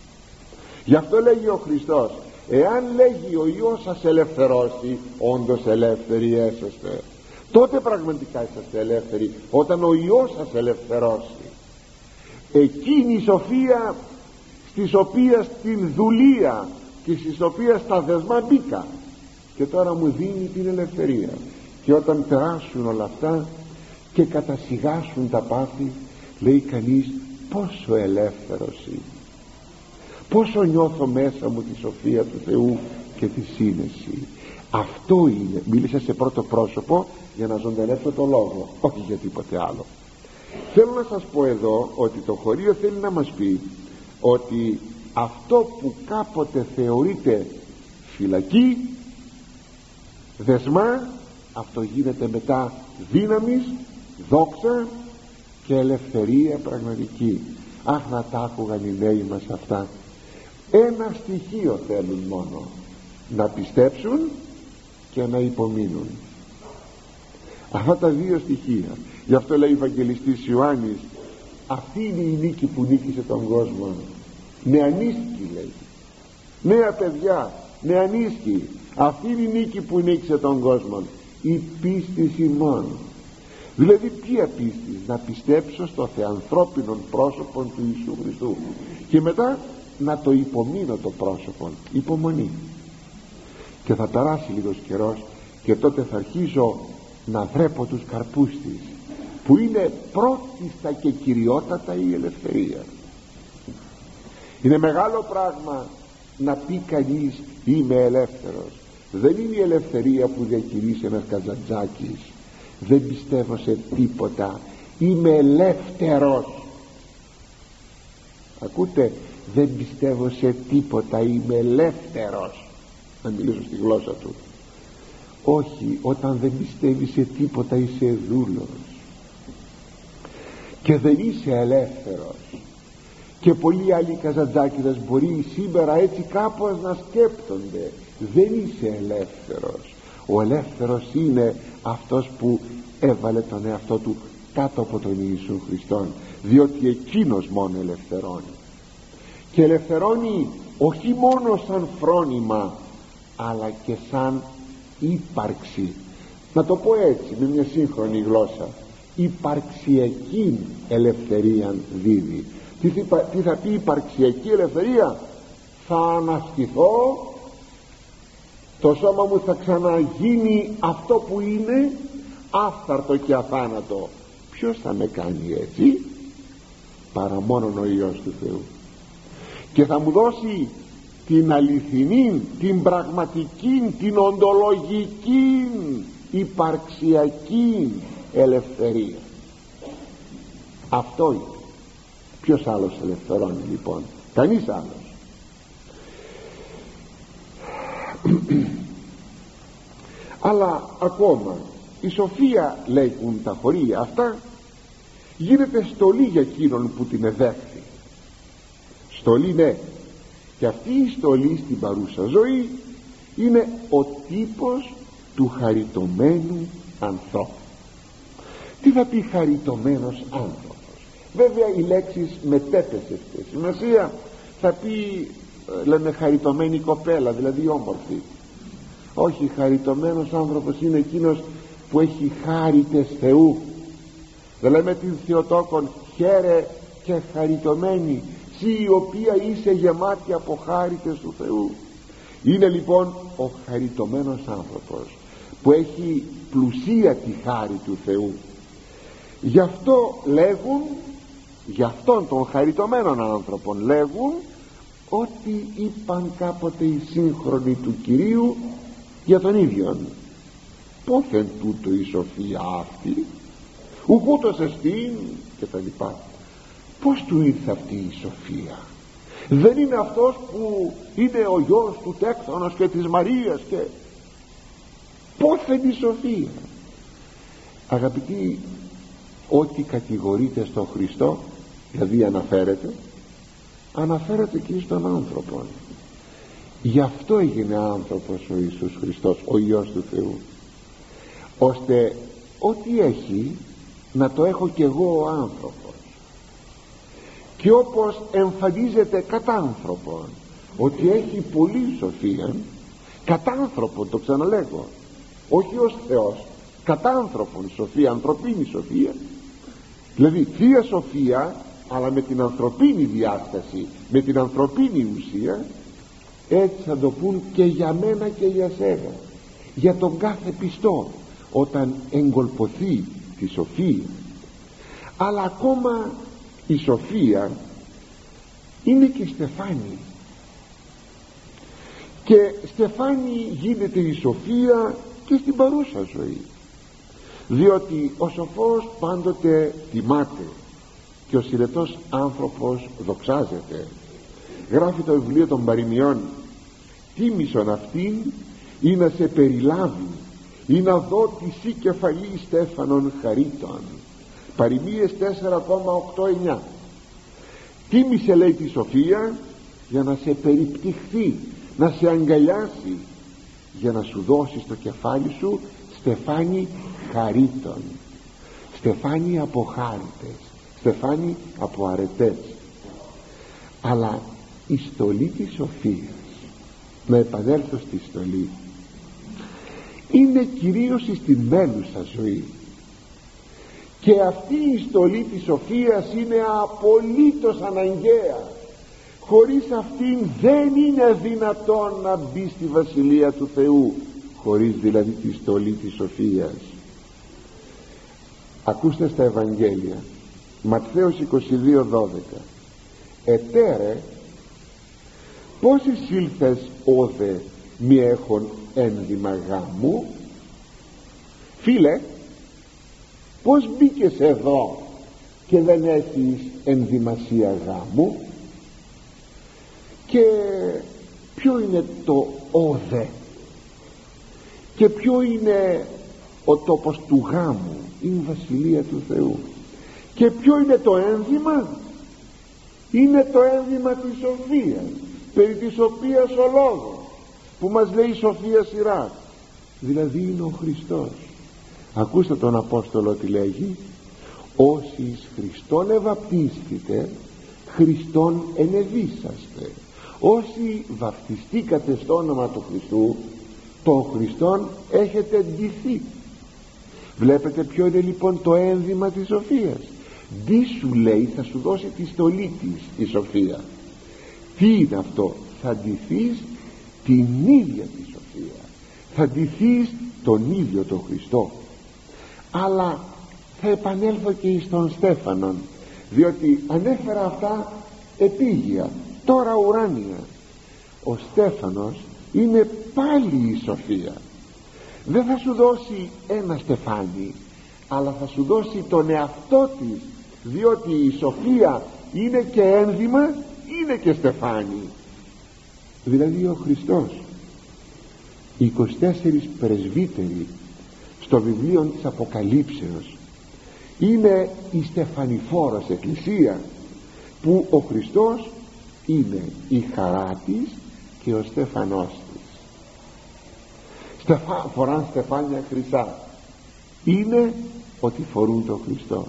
Γι' αυτό λέγει ο Χριστός εάν λέγει ο Υιός σας ελευθερώσει όντως ελεύθεροι έσαστε. Τότε πραγματικά είσαστε ελεύθεροι όταν ο Υιός σας ελευθερώσει. Εκείνη η σοφία στις οποίες την δουλεία και στις οποίες τα δεσμά μπήκα και τώρα μου δίνει την ελευθερία. Και όταν περάσουν όλα αυτά και κατασυγάσουν τα πάθη λέει κανείς πόσο ελεύθερος είναι πόσο νιώθω μέσα μου τη σοφία του Θεού και τη σύνεση. Αυτό είναι. Μίλησα σε πρώτο πρόσωπο για να ζωντανέψω το λόγο όχι για τίποτε άλλο. Θέλω να σας πω εδώ ότι το χωρίο θέλει να μας πει ότι αυτό που κάποτε θεωρείται φυλακή δεσμά αυτό γίνεται μετά δύναμης δόξα και ελευθερία πραγματική. Αχ να τα άκουγαν οι νέοι μας αυτά ένα στοιχείο θέλουν μόνο. Να πιστέψουν και να υπομείνουν. Αυτά τα δύο στοιχεία. Γι' αυτό λέει ο Ευαγγελιστής Ιωάννης αυτή είναι η νίκη που νίκησε τον κόσμο. Νεανίστικη λέει. Νέα παιδιά νεανίστικη αυτή είναι η νίκη που νίκησε τον κόσμο. Η πίστη ημών δηλαδή ποια πίστη; Να πιστέψω στο θεανθρώπινο πρόσωπο του Ιησού Χριστού. Και μετά να το υπομείνω το πρόσωπο. Υπομονή. Και θα περάσει λίγος καιρός και τότε θα αρχίζω να βρέπω τους καρπούς της που είναι πρώτιστα και κυριότατα η ελευθερία. Είναι μεγάλο πράγμα να πει κανείς είμαι ελεύθερος δεν είναι η ελευθερία που διακηρύσει ένας καζαντζάκης. Δεν πιστεύω σε τίποτα. Είμαι ελεύθερος ακούτε δεν πιστεύω σε τίποτα. Είμαι ελεύθερος. Να μιλήσω στη γλώσσα του. Όχι όταν δεν πιστεύεις σε τίποτα είσαι δούλος. Και δεν είσαι ελεύθερος. Και πολλοί άλλοι καζαντζάκιδες μπορεί σήμερα έτσι κάπως να σκέπτονται. Δεν είσαι ελεύθερος. Ο ελεύθερος είναι αυτός που έβαλε τον εαυτό του κάτω από τον Ιησού Χριστόν διότι εκείνος μόνο ελευθερώνει και ελευθερώνει όχι μόνο σαν φρόνημα αλλά και σαν ύπαρξη. Να το πω έτσι με μια σύγχρονη γλώσσα. Υπαρξιακή ελευθερία δίδει. Τι, τι θα πει υπαρξιακή ελευθερία; Θα αναστηθώ το σώμα μου θα ξαναγίνει αυτό που είναι άφθαρτο και αθάνατο. Ποιος θα με κάνει έτσι; Παρά μόνον ο Υιός του Θεού και θα μου δώσει την αληθινή, την πραγματική, την οντολογική υπαρξιακή ελευθερία. Αυτό είναι. Ποιος άλλος ελευθερώνει λοιπόν; Κανείς άλλος. *clears throat* Αλλά ακόμα η σοφία λέγουν τα χωρία αυτά γίνεται στολή για εκείνον που την εδέχθη στολή ναι. Και αυτή η στολή στην παρούσα ζωή είναι ο τύπος του χαριτωμένου ανθρώπου. Τι θα πει χαριτωμένος άνθρωπος; Βέβαια οι λέξεις μετέπεσε στη σημασία. Θα πει ε, λέμε χαριτωμένη κοπέλα δηλαδή όμορφη. Όχι χαριτωμένος άνθρωπος είναι εκείνος που έχει χάριτες Θεού. Δεν λέμε την Θεοτόκον χαίρε και χαριτωμένη σύ η οποία είσαι γεμάτη από χάριτες του Θεού. Είναι λοιπόν ο χαριτωμένος άνθρωπος που έχει πλουσία τη χάρη του Θεού. Γι' αυτό λέγουν γι' αυτόν τον χαριτωμένων άνθρωπον λέγουν ότι είπαν κάποτε οι σύγχρονοι του Κυρίου για τον ίδιον. Πόθεν τούτο η σοφία αυτή ουκούτος εστίν και τα λοιπά πως του ήρθε αυτή η σοφία; Δεν είναι αυτός που είναι ο γιος του Τέκτονος και της Μαρίας και πόθεν η σοφία; Αγαπητοί ό,τι κατηγορείται στον Χριστό δηλαδή αναφέρεται αναφέρεται και στον άνθρωπο. Γι' αυτό έγινε άνθρωπος ο Ιησούς Χριστός ο Υιός του Θεού ώστε ό,τι έχει να το έχω κι εγώ ο άνθρωπος και όπως εμφανίζεται κατά άνθρωπο ότι έχει πολύ σοφία κατά άνθρωπο το ξαναλέγω όχι ως Θεός κατά άνθρωπον σοφία ανθρωπίνη σοφία δηλαδή θεία σοφία αλλά με την ανθρωπίνη διάσταση με την ανθρωπίνη ουσία έτσι θα το πούν και για μένα και για σένα για τον κάθε πιστό όταν εγκολποθεί τη σοφία. Αλλά ακόμα η σοφία είναι και στεφάνι και στεφάνι γίνεται η σοφία και στην παρούσα ζωή. Διότι ο σοφός πάντοτε τιμάται και ο συνετός άνθρωπος δοξάζεται. Γράφει το βιβλίο των παροιμιών τίμησον αυτήν ή να σε περιλάβει ή να δω τη σύ κεφαλή στέφανον χαρίτων παροιμίες 4,89 τίμησε λέει τη σοφία για να σε περιπτυχθεί να σε αγκαλιάσει για να σου δώσει στο κεφάλι σου στεφάνι χαρίτων. Στεφάνι από χάριτες. Στεφάνι από αρετές. Αλλά η στολή της σοφίας να επανέλθω στη στολή είναι κυρίως στην μέλουσα ζωή και αυτή η στολή της σοφίας είναι απολύτως αναγκαία. Χωρίς αυτήν δεν είναι δυνατόν να μπει στη Βασιλεία του Θεού. Χωρίς δηλαδή τη στολή της σοφίας. Ακούστε στα Ευαγγέλια. Ματθαίος 22.12 ετέρε πως εισήλθες όδε μη έχων ένδυμα γάμου; Φίλε πως μπήκες εδώ και δεν έχεις ενδυμασία γάμου; Και ποιο είναι το όδε και ποιο είναι ο τόπος του γάμου; Είναι η Βασιλεία του Θεού. Και ποιο είναι το ένδυμα; Είναι το ένδυμα της σοφίας περί της οποίας ο λόγος που μας λέει η σοφία σειρά δηλαδή είναι ο Χριστός ακούστε τον Απόστολο τι λέγει. Όσοι εις Χριστόν ευαπτίστητε Χριστόν ενεδίσαστε όσοι βαπτιστήκατε στο όνομα του Χριστού το Χριστόν έχετε ντυθεί βλέπετε ποιο είναι λοιπόν το ένδυμα της σοφίας. Τι σου λέει θα σου δώσει τη στολή της η σοφία τι είναι αυτό; Θα ντυθείς την ίδια τη σοφία. Θα ντυθείς τον ίδιο τον Χριστό αλλά θα επανέλθω και στον Στέφανον διότι ανέφερα αυτά επίγεια τώρα ουράνια. Ο Στέφανος είναι πάλι η σοφία. Δεν θα σου δώσει ένα στεφάνι αλλά θα σου δώσει τον εαυτό της διότι η σοφία είναι και ένδυμα είναι και στεφάνι. Δηλαδή ο Χριστός οι 24 πρεσβύτεροι στο βιβλίο της Αποκαλύψεως. Είναι η στεφανιφόρος εκκλησία που ο Χριστός είναι η χαρά της και ο στεφανός της. Στεφα... φοράν στεφάνια χρυσά. Είναι ότι φορούν τον Χριστό.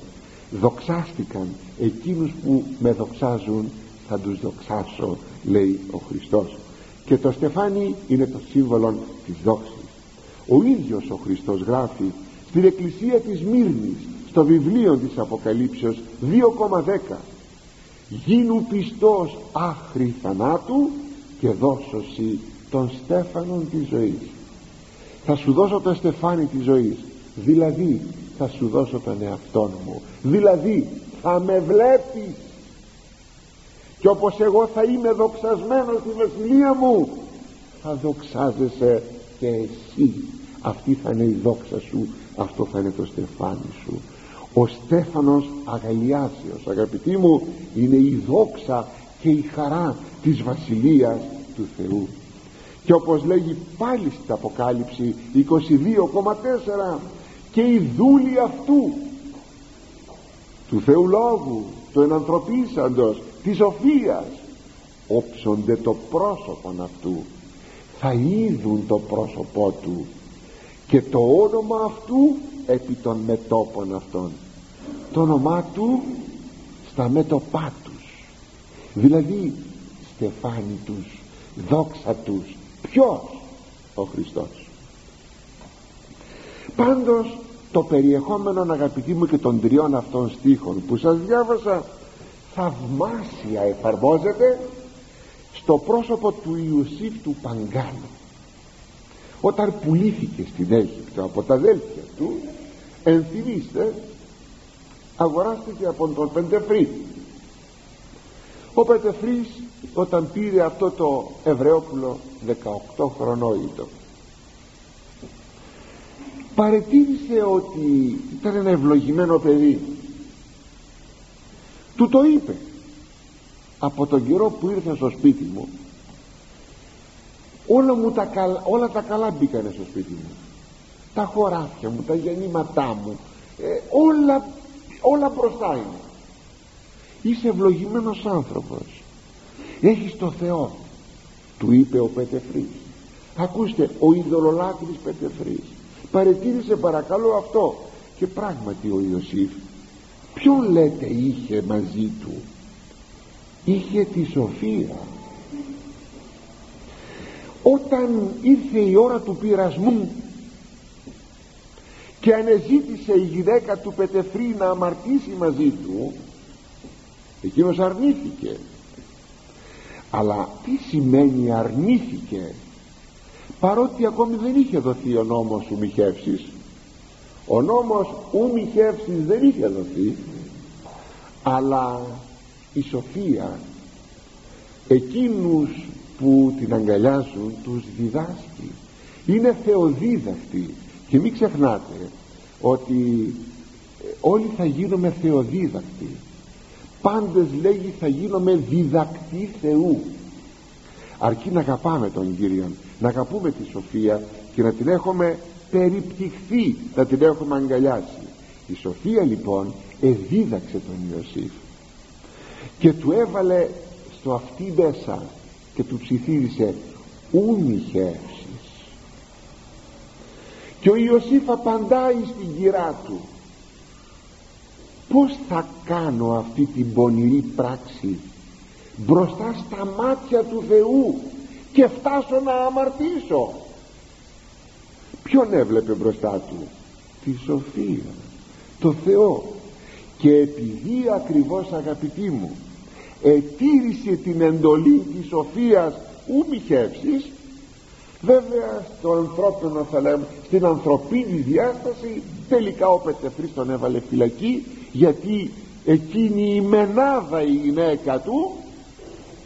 Δοξάστηκαν εκείνους που με δοξάζουν θα τους δοξάσω λέει ο Χριστός. Και το στεφάνι είναι το σύμβολο της δόξης ο ίδιος ο Χριστός γράφει στην εκκλησία της Μύρνης στο βιβλίο της Αποκαλύψεως 2,10 γίνου πιστός άχρη θανάτου και δώσωση των στέφανων της ζωής. Θα σου δώσω το στεφάνι της ζωής δηλαδή θα σου δώσω τον εαυτό μου δηλαδή θα με βλέπεις. Και όπως εγώ θα είμαι δοξασμένος στη βασιλεία μου θα δοξάζεσαι και εσύ αυτή θα είναι η δόξα σου αυτό θα είναι το στεφάνι σου. Ο Στέφανος Αγαλιάσιος αγαπητοί μου είναι η δόξα και η χαρά της βασιλείας του Θεού. Και όπως λέγει πάλι στην Αποκάλυψη 22,4 και η δούλη αυτού του Θεού Λόγου του ενανθρωπίσαντος της σοφίας όψονται το πρόσωπο αυτού. Θα είδουν το πρόσωπό του και το όνομα αυτού επί των μετόπων αυτών. Το όνομά του στα μέτωπά τους. Δηλαδή στεφάνι τους δόξα τους. Ποιος; Ο Χριστός. Πάντως το περιεχόμενο αγαπητοί μου και των τριών αυτών στίχων που σας διάβασα θαυμάσια εφαρμόζεται στο πρόσωπο του Ιωσήφ του Παγκάλου όταν πουλήθηκε στην Αίγυπτο από τα αδέλφια του ενθυμίστε αγοράστηκε από τον Πεντεφρή ο Πεντεφρής όταν πήρε αυτό το Εβραιόπουλο 18 χρονόητο παρετήρησε ότι ήταν ένα ευλογημένο παιδί. Του το είπε. Από τον καιρό που ήρθε στο σπίτι μου όλα, μου τα, καλά, όλα τα καλά μπήκανε στο σπίτι μου. Τα χωράφια μου, τα γεννήματά μου ε, όλα, όλα μπροστά είναι. Είσαι ευλογημένος άνθρωπος. Έχεις το Θεό του είπε ο Πετεφρής ακούστε ο ειδωλολάτρης Πετεφρής παρετήρησε παρακαλώ αυτό. Και πράγματι ο Ιωσήφ ποιον λέτε είχε μαζί του; Είχε τη σοφία όταν ήρθε η ώρα του πειρασμού και ανεζήτησε η γυναίκα του Πετεφρή να αμαρτήσει μαζί του εκείνος αρνήθηκε. Αλλά τι σημαίνει αρνήθηκε παρότι ακόμη δεν είχε δοθεί ο νόμος σου μοιχεύσεις ο νόμος ου μοιχεύσεις δεν είχε δοθεί αλλά η σοφία εκείνους που την αγκαλιάζουν τους διδάσκει. Είναι θεοδίδακτοι και μην ξεχνάτε ότι ε, όλοι θα γίνουμε θεοδίδακτοι. Πάντες λέγει θα γίνουμε διδακτοί Θεού. Αρκεί να αγαπάμε τον Κύριο να αγαπούμε τη σοφία και να την έχουμε περιπτυχθεί να την έχουμε αγκαλιάσει. Η σοφία λοιπόν εδίδαξε τον Ιωσήφ και του έβαλε στο αυτή μέσα και του ψιθύρισε ούνυχεύσεις και ο Ιωσήφ απαντάει στην κυρά του πως θα κάνω αυτή την πονηρή πράξη μπροστά στα μάτια του Θεού και φτάσω να αμαρτήσω ποιον έβλεπε μπροστά του; Τη σοφία το Θεό. Και επειδή ακριβώς αγαπητοί μου ετήρησε την εντολή της σοφίας ου μοιχεύσεις βέβαια στο ανθρώπινο θα λέμε στην ανθρωπίνη διάσταση τελικά ο Πετεφρής τον έβαλε φυλακή γιατί εκείνη η μενάδα η γυναίκα του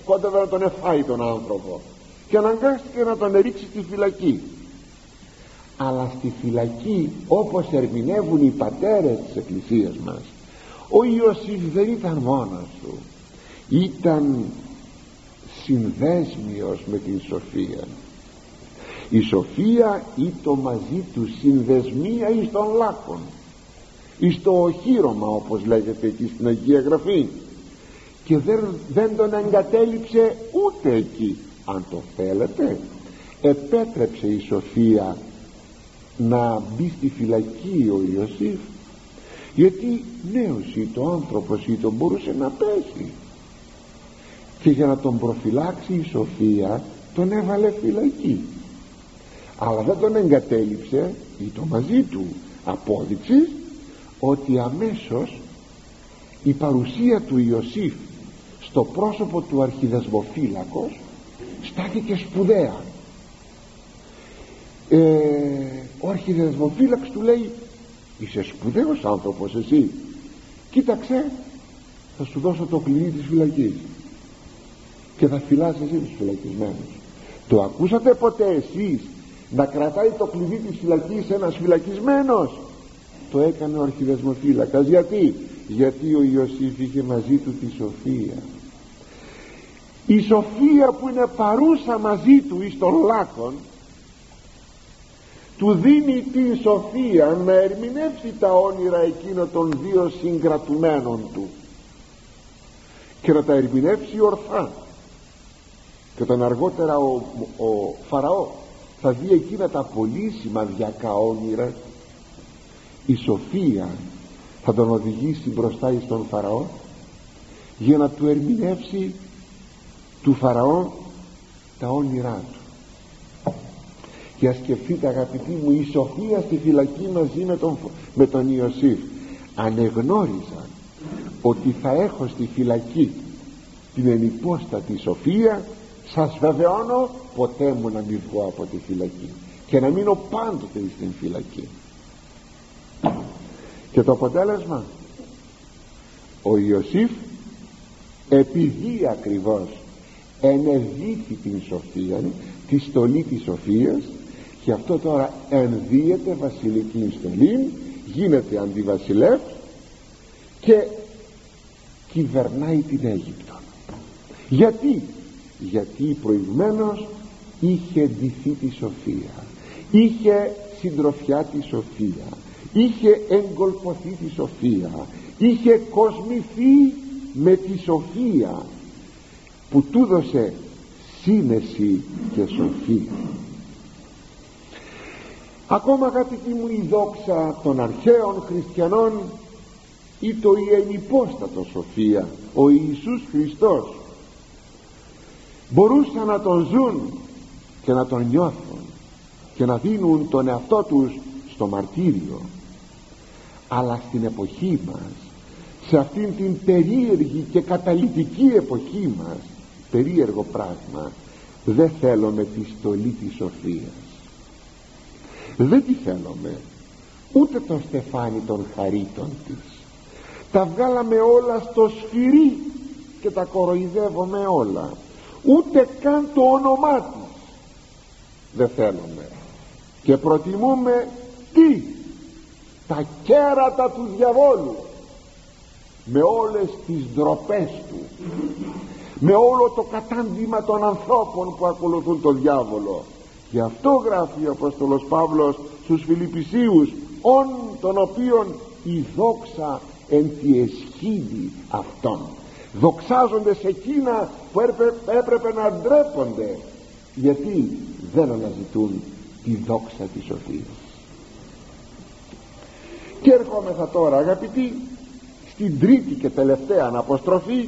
κόντευε να τον εφάει τον άνθρωπο και αναγκάστηκε να τον ρίξει στη φυλακή. Αλλά στη φυλακή όπως ερμηνεύουν οι πατέρες της εκκλησίας μας ο Ιωσήφ δεν ήταν μόνος του ήταν συνδέσμιος με την σοφία. Η σοφία ή το μαζί του συνδεσμία εις των λάκων εις το οχύρωμα όπως λέγεται εκεί στην Αγία Γραφή. Και δεν, δεν τον εγκατέλειψε ούτε εκεί. Αν το θέλετε επέτρεψε η Σοφία να μπει στη φυλακή ο Ιωσήφ γιατί νέος ή το άνθρωπος ή το μπορούσε να πέσει και για να τον προφυλάξει η Σοφία τον έβαλε φυλακή. Αλλά δεν τον εγκατέλειψε ή το μαζί του. Απόδειξης ότι αμέσως η παρουσία του Ιωσήφ στο πρόσωπο του αρχιδεσμοφύλακος στάθηκε σπουδαία. Ε, ο αρχιδεσμοφύλαξ του λέει είσαι σπουδαίος άνθρωπος εσύ. Κοίταξε θα σου δώσω το κλειδί της φυλακής και θα φυλάς εσύ τους φυλακισμένους. Το ακούσατε ποτέ εσείς να κρατάει το κλειδί της φυλακής ένας φυλακισμένος; Το έκανε ο αρχιδεσμοφύλακας. Γιατί; Γιατί ο Ιωσήφ είχε μαζί του τη σοφία. Η σοφία που είναι παρούσα μαζί του εις των λάκων του δίνει την σοφία να ερμηνεύσει τα όνειρα εκείνο των δύο συγκρατουμένων του και να τα ερμηνεύσει ορθά και όταν αργότερα ο, ο Φαραώ θα δει εκείνα τα πολύ σημαδιακά όνειρα. Η σοφία θα τον οδηγήσει μπροστά εις τον Φαραώ για να του ερμηνεύσει του Φαραώ τα όνειρά του. Και σκεφτείτε αγαπητοί μου η Σοφία στη φυλακή μαζί με τον, με τον Ιωσήφ ανεγνώριζαν ότι θα έχω στη φυλακή την ενυπόστατη Σοφία σας βεβαιώνω ποτέ μου να μην βγω από τη φυλακή. Και να μείνω πάντοτε στην φυλακή. Και το αποτέλεσμα; Ο Ιωσήφ επειδή ακριβώς ενεδίθη την σοφία τη στολή της σοφίας και αυτό τώρα ενδύεται βασιλική στολή γίνεται αντιβασιλεύς και κυβερνάει την Αίγυπτο. Γιατί; Γιατί προηγουμένως είχε ντυθεί τη σοφία είχε συντροφιά τη σοφία είχε εγκολποθεί τη σοφία είχε κοσμηθεί με τη σοφία που του δώσε σύνεση και σοφία ακόμα αγαπητοί μου η δόξα των αρχαίων χριστιανών ή το ιενυπόστατο σοφία ο Ιησούς Χριστός μπορούσαν να τον ζουν και να τον νιώθουν και να δίνουν τον εαυτό τους στο μαρτύριο. Αλλά στην εποχή μας σε αυτήν την περίεργη και καταλυτική εποχή μας περίεργο πράγμα δεν θέλουμε τη στολή της σοφίας. Δεν τη θέλουμε ούτε το στεφάνι των χαρίτων της. Τα βγάλαμε όλα στο σφυρί και τα κοροϊδεύουμε όλα ούτε καν το όνομά της δεν θέλουμε. Και προτιμούμε τι; Τα κέρατα του διαβόλου. Με όλες τις ντροπές του. Με όλο το κατάντημα των ανθρώπων που ακολουθούν τον διάβολο. Γι' αυτό γράφει ο Απόστολος Παύλος στους Φιλιππισίους όν των οποίων η δόξα εν τη εσχίδη αυτών δοξάζονται σε εκείνα που έπρεπε να ντρέπονται γιατί δεν αναζητούν τη δόξα της σοφίας. Και ερχόμεθα τώρα αγαπητοί στην τρίτη και τελευταία αναποστροφή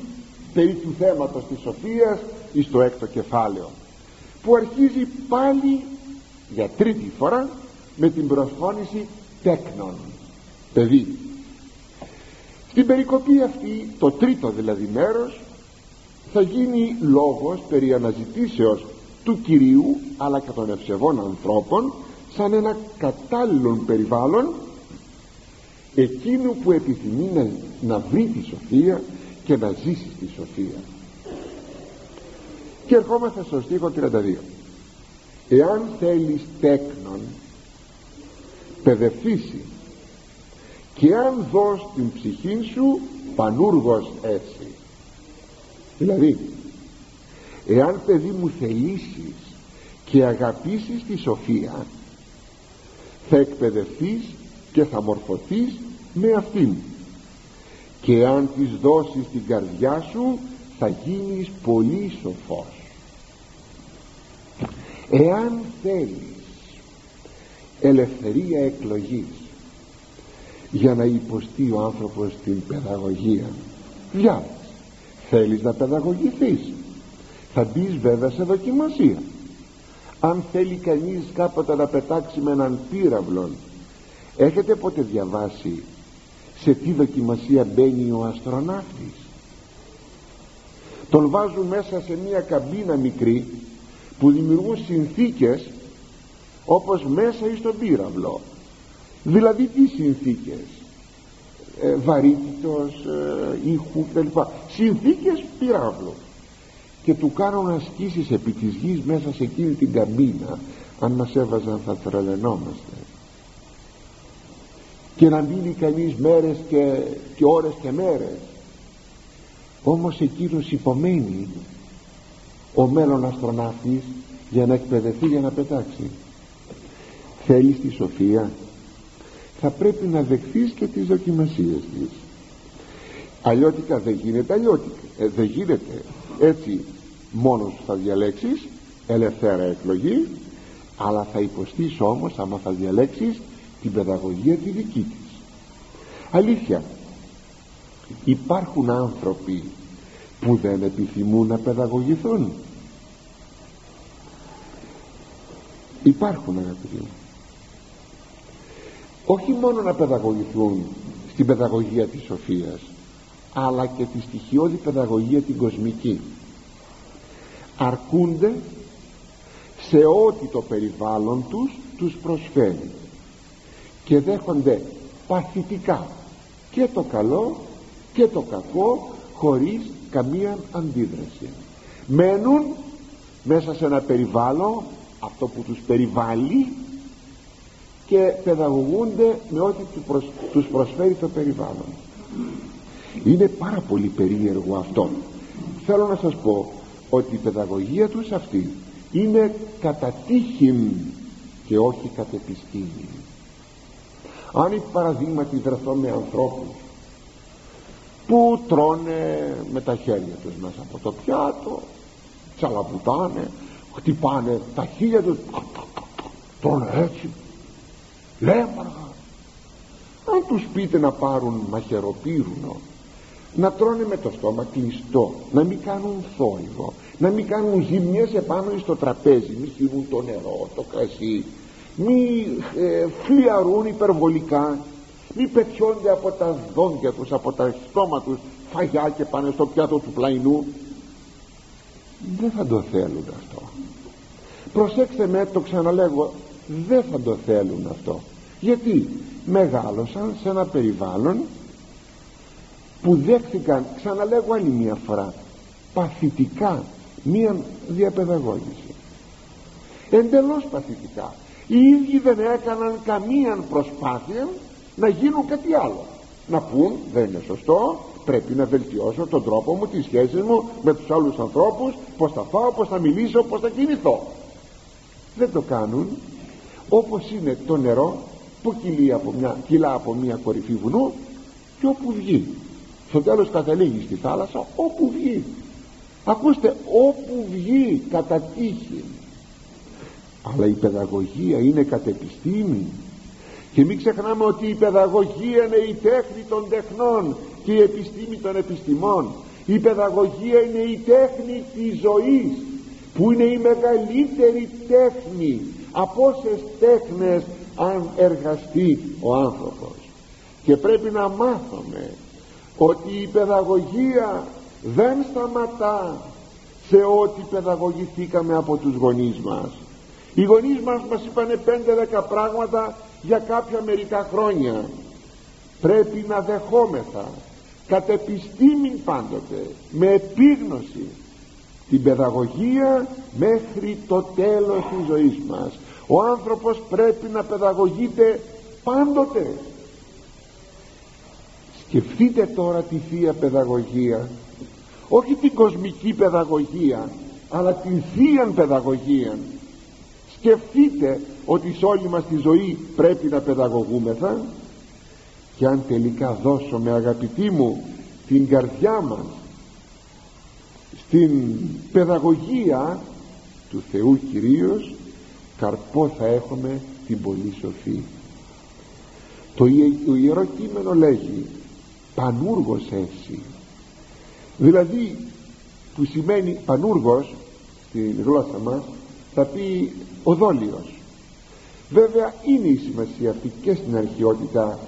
περί του θέματος της σοφίας εις το έκτο κεφάλαιο που αρχίζει πάλι για τρίτη φορά με την προσφώνηση τέκνων. Παιδί στην περικοπή αυτή το τρίτο δηλαδή μέρος θα γίνει λόγος περί αναζητήσεως του Κυρίου αλλά και των ευσεβών ανθρώπων σαν ένα κατάλληλο περιβάλλον εκείνου που επιθυμεί να, να βρει τη σοφία και να ζήσει στη σοφία. Και ερχόμαστε στο στίχο 32 εάν θέλεις τέκνον παιδευθύσει και αν δώσει την ψυχή σου πανούργος έτσι δηλαδή εάν παιδί μου θελήσεις και αγαπήσεις τη σοφία θα εκπαιδευτείς και θα μορφωθείς με αυτήν. Και αν της δώσεις την καρδιά σου θα γίνεις πολύ σοφός. Εάν θέλεις ελευθερία εκλογής για να υποστεί ο άνθρωπος την παιδαγωγία διάβασε θέλεις να παιδαγωγηθείς. Θα μπεις βέβαια σε δοκιμασία. Αν θέλει κανείς κάποτε να πετάξει με έναν πύραυλο έχετε ποτέ διαβάσει σε τι δοκιμασία μπαίνει ο αστροναύτης; Τον βάζουν μέσα σε μια καμπίνα μικρή που δημιουργούν συνθήκες όπως μέσα ή στον πύραυλο. Δηλαδή τι συνθήκες; Ε, βαρύτητος, ε, ήχου κλπ. Συνθήκες πυράβλου και του κάνουν ασκήσεις επί της γης μέσα σε εκείνη την καμπίνα αν μας έβαζαν θα τρελαινόμαστε. Και να μείνει κανείς μέρες και, και ώρες και μέρες. Όμως εκείνος υπομένει ο μέλλον αστροναύτης για να εκπαιδευτεί για να πετάξει. Θέλεις τη σοφία θα πρέπει να δεχθείς και τις δοκιμασίες της. Αλλιώτικα δεν γίνεται αλλιώτικα. Ε, δεν γίνεται έτσι μόνος θα διαλέξεις ελευθέρα εκλογή αλλά θα υποστείς όμως άμα θα διαλέξεις την παιδαγωγία τη δική της. Αλήθεια υπάρχουν άνθρωποι που δεν επιθυμούν να παιδαγωγηθούν. Υπάρχουν αγαπητοί μου όχι μόνο να παιδαγωγηθούν στην παιδαγωγία της σοφίας αλλά και τη στοιχειώδη παιδαγωγία την κοσμική. Αρκούνται σε ό,τι το περιβάλλον τους τους προσφέρει και δέχονται παθητικά και το καλό και το κακό χωρίς καμία αντίδραση. Μένουν μέσα σε ένα περιβάλλον αυτό που τους περιβάλλει και παιδαγωγούνται με ό,τι τους προσφέρει το περιβάλλον. Είναι πάρα πολύ περίεργο αυτό. Θέλω να σας πω ότι η παιδαγωγία τους αυτή είναι κατά τύχην και όχι κατ' επιστήμη αν παραδείγματι βρεθώ με ανθρώπους που τρώνε με τα χέρια τους μέσα από το πιάτο τσαλαπουτάνε χτυπάνε τα χίλια τους τρώνε έτσι λέμαργα αν τους πείτε να πάρουν μαχαιροπύρουνο να τρώνε με το στόμα κλειστό να μην κάνουν θόρυβο να μην κάνουν ζημιές επάνω στο τραπέζι μη χύβουν το νερό, το κρασί μη ε, φλιαρούν υπερβολικά μη πετιόνται από τα δόντια τους από τα στόμα τους φαγιά και πάνε στο πιάτο του πλαϊνού. Δεν θα το θέλουν αυτό. Προσέξτε με το ξαναλέγω δεν θα το θέλουν αυτό γιατί μεγάλωσαν σε ένα περιβάλλον που δέχθηκαν ξαναλέγω άλλη μια φορά παθητικά μία διαπαιδαγώγηση. Εντελώς παθητικά. Οι ίδιοι δεν έκαναν καμία προσπάθεια να γίνουν κάτι άλλο. Να πούν δεν είναι σωστό πρέπει να βελτιώσω τον τρόπο μου τις σχέσεις μου με τους άλλους ανθρώπους πως θα φάω, πως θα μιλήσω, πως θα κινηθώ. Δεν το κάνουν. Όπως είναι το νερό που κυλεί από μια, κυλά από μια κορυφή βουνού και όπου βγει. Στο τέλος καταλήγει στη θάλασσα όπου βγει. Ακούστε όπου βγει κατά τύχη αλλά η παιδαγωγία είναι κατ' επιστήμη και μην ξεχνάμε ότι η παιδαγωγία είναι η τέχνη των τεχνών και η επιστήμη των επιστημών. Η παιδαγωγία είναι η τέχνη της ζωής που είναι η μεγαλύτερη τέχνη από όσες τέχνες αν εργαστεί ο άνθρωπος. Και πρέπει να μάθουμε ότι η παιδαγωγία δεν σταματά σε ό,τι παιδαγωγηθήκαμε από τους γονείς μας. Οι γονείς μας μας είπανε 5-10 πράγματα για κάποια μερικά χρόνια. Πρέπει να δεχόμεθα κατ' επιστήμη πάντοτε με επίγνωση την παιδαγωγία μέχρι το τέλος της ζωής μας ο άνθρωπος πρέπει να παιδαγωγείται πάντοτε. Σκεφτείτε τώρα τη Θεία Παιδαγωγία. Όχι την κοσμική παιδαγωγία αλλά την Θεία Παιδαγωγία. Σκεφτείτε ότι σε όλη μας τη ζωή πρέπει να παιδαγωγούμεθα. Και αν τελικά δώσουμε αγαπητοί μου την καρδιά μας στην παιδαγωγία του Θεού κυρίως καρπός θα έχουμε την πολύ σοφή. Το Ιερό Κείμενο λέγει πανούργος έσυ δηλαδή που σημαίνει πανούργος στην γλώσσα μας θα πει ο δόλιος βέβαια είναι η σημασία αυτή και στην αρχαιότητα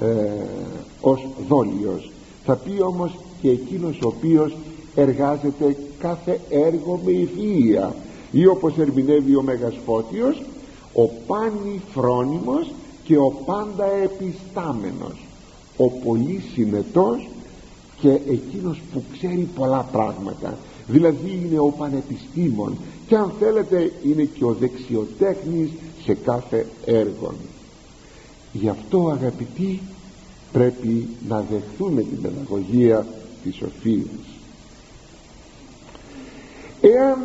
ε, ως δόλιος. Θα πει όμως και εκείνος ο οποίος εργάζεται κάθε έργο με ευφυΐα ή όπως ερμηνεύει ο Μέγας Φώτιος ο πάνι φρόνιμος και ο πάντα επιστάμενος ο πολύ συνετός και εκείνος που ξέρει πολλά πράγματα. Δηλαδή είναι ο πανεπιστήμων και αν θέλετε είναι και ο δεξιοτέχνης σε κάθε έργο γι' αυτό αγαπητοί πρέπει να δεχθούμε την παιδαγωγία της σοφίας. Εάν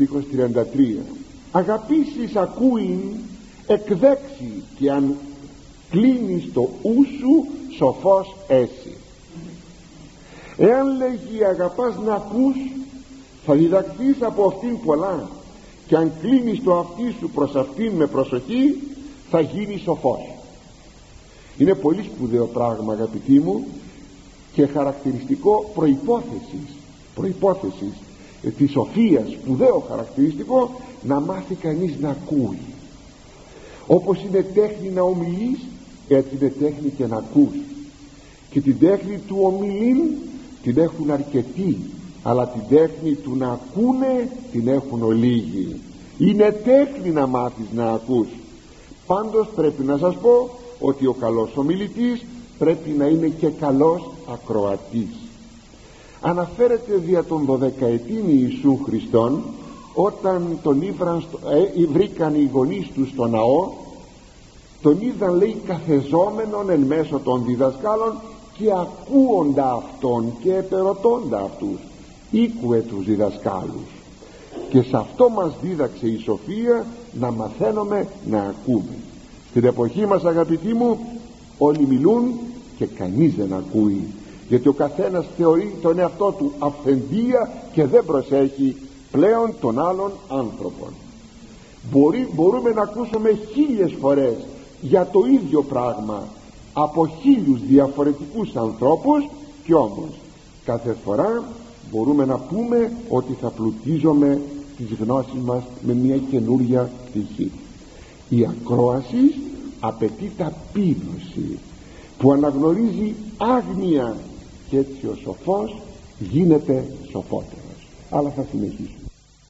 στίχος 33 αγαπήσεις ακούειν εκδέξει και αν κλείνεις το ου σου σοφός έσυ. Εάν λέγει αγαπάς να ακούς θα διδαχθείς από αυτήν πολλά. Και αν κλείνεις το αυτί σου προς αυτήν με προσοχή θα γίνεις σοφός. Είναι πολύ σπουδαίο πράγμα αγαπητοί μου και χαρακτηριστικό προϋπόθεσης προϋπόθεσης ε, της σοφίας σπουδαίο χαρακτηριστικό να μάθει κανείς να ακούει. Όπως είναι τέχνη να ομιλείς έτσι είναι τέχνη και να ακούς. Και την τέχνη του ομιλήν την έχουν αρκετοί αλλά την τέχνη του να ακούνε την έχουν ολίγοι είναι τέχνη να μάθεις να ακούς. Πάντως πρέπει να σας πω ότι ο καλός ομιλητής πρέπει να είναι και καλός ακροατής αναφέρεται δια των δωδεκαετήν Ιησού Χριστόν όταν τον ήβραν, ε, βρήκαν οι γονείς τους στο ναό τον είδαν λέει καθεζόμενον εν μέσω των διδασκάλων και ακούοντα αυτόν και επερωτώντα αυτούς ήκουε τους διδασκάλους. Και σε αυτό μας δίδαξε η Σοφία να μαθαίνουμε να ακούμε. Στην εποχή μας αγαπητοί μου όλοι μιλούν και κανείς δεν ακούει γιατί ο καθένας θεωρεί τον εαυτό του αυθεντία και δεν προσέχει πλέον τον άλλον άνθρωπον. Μπορεί, μπορούμε να ακούσουμε χίλιες φορές για το ίδιο πράγμα από χίλιους διαφορετικούς ανθρώπους και όμως κάθε φορά μπορούμε να πούμε ότι θα πλουτίζουμε τις γνώσεις μας με μια καινούρια πτυχή η ακρόαση απαιτεί ταπείνωση που αναγνωρίζει άγνοια και έτσι ο σοφός γίνεται σοφότερος. Αλλά θα συνεχίσουμε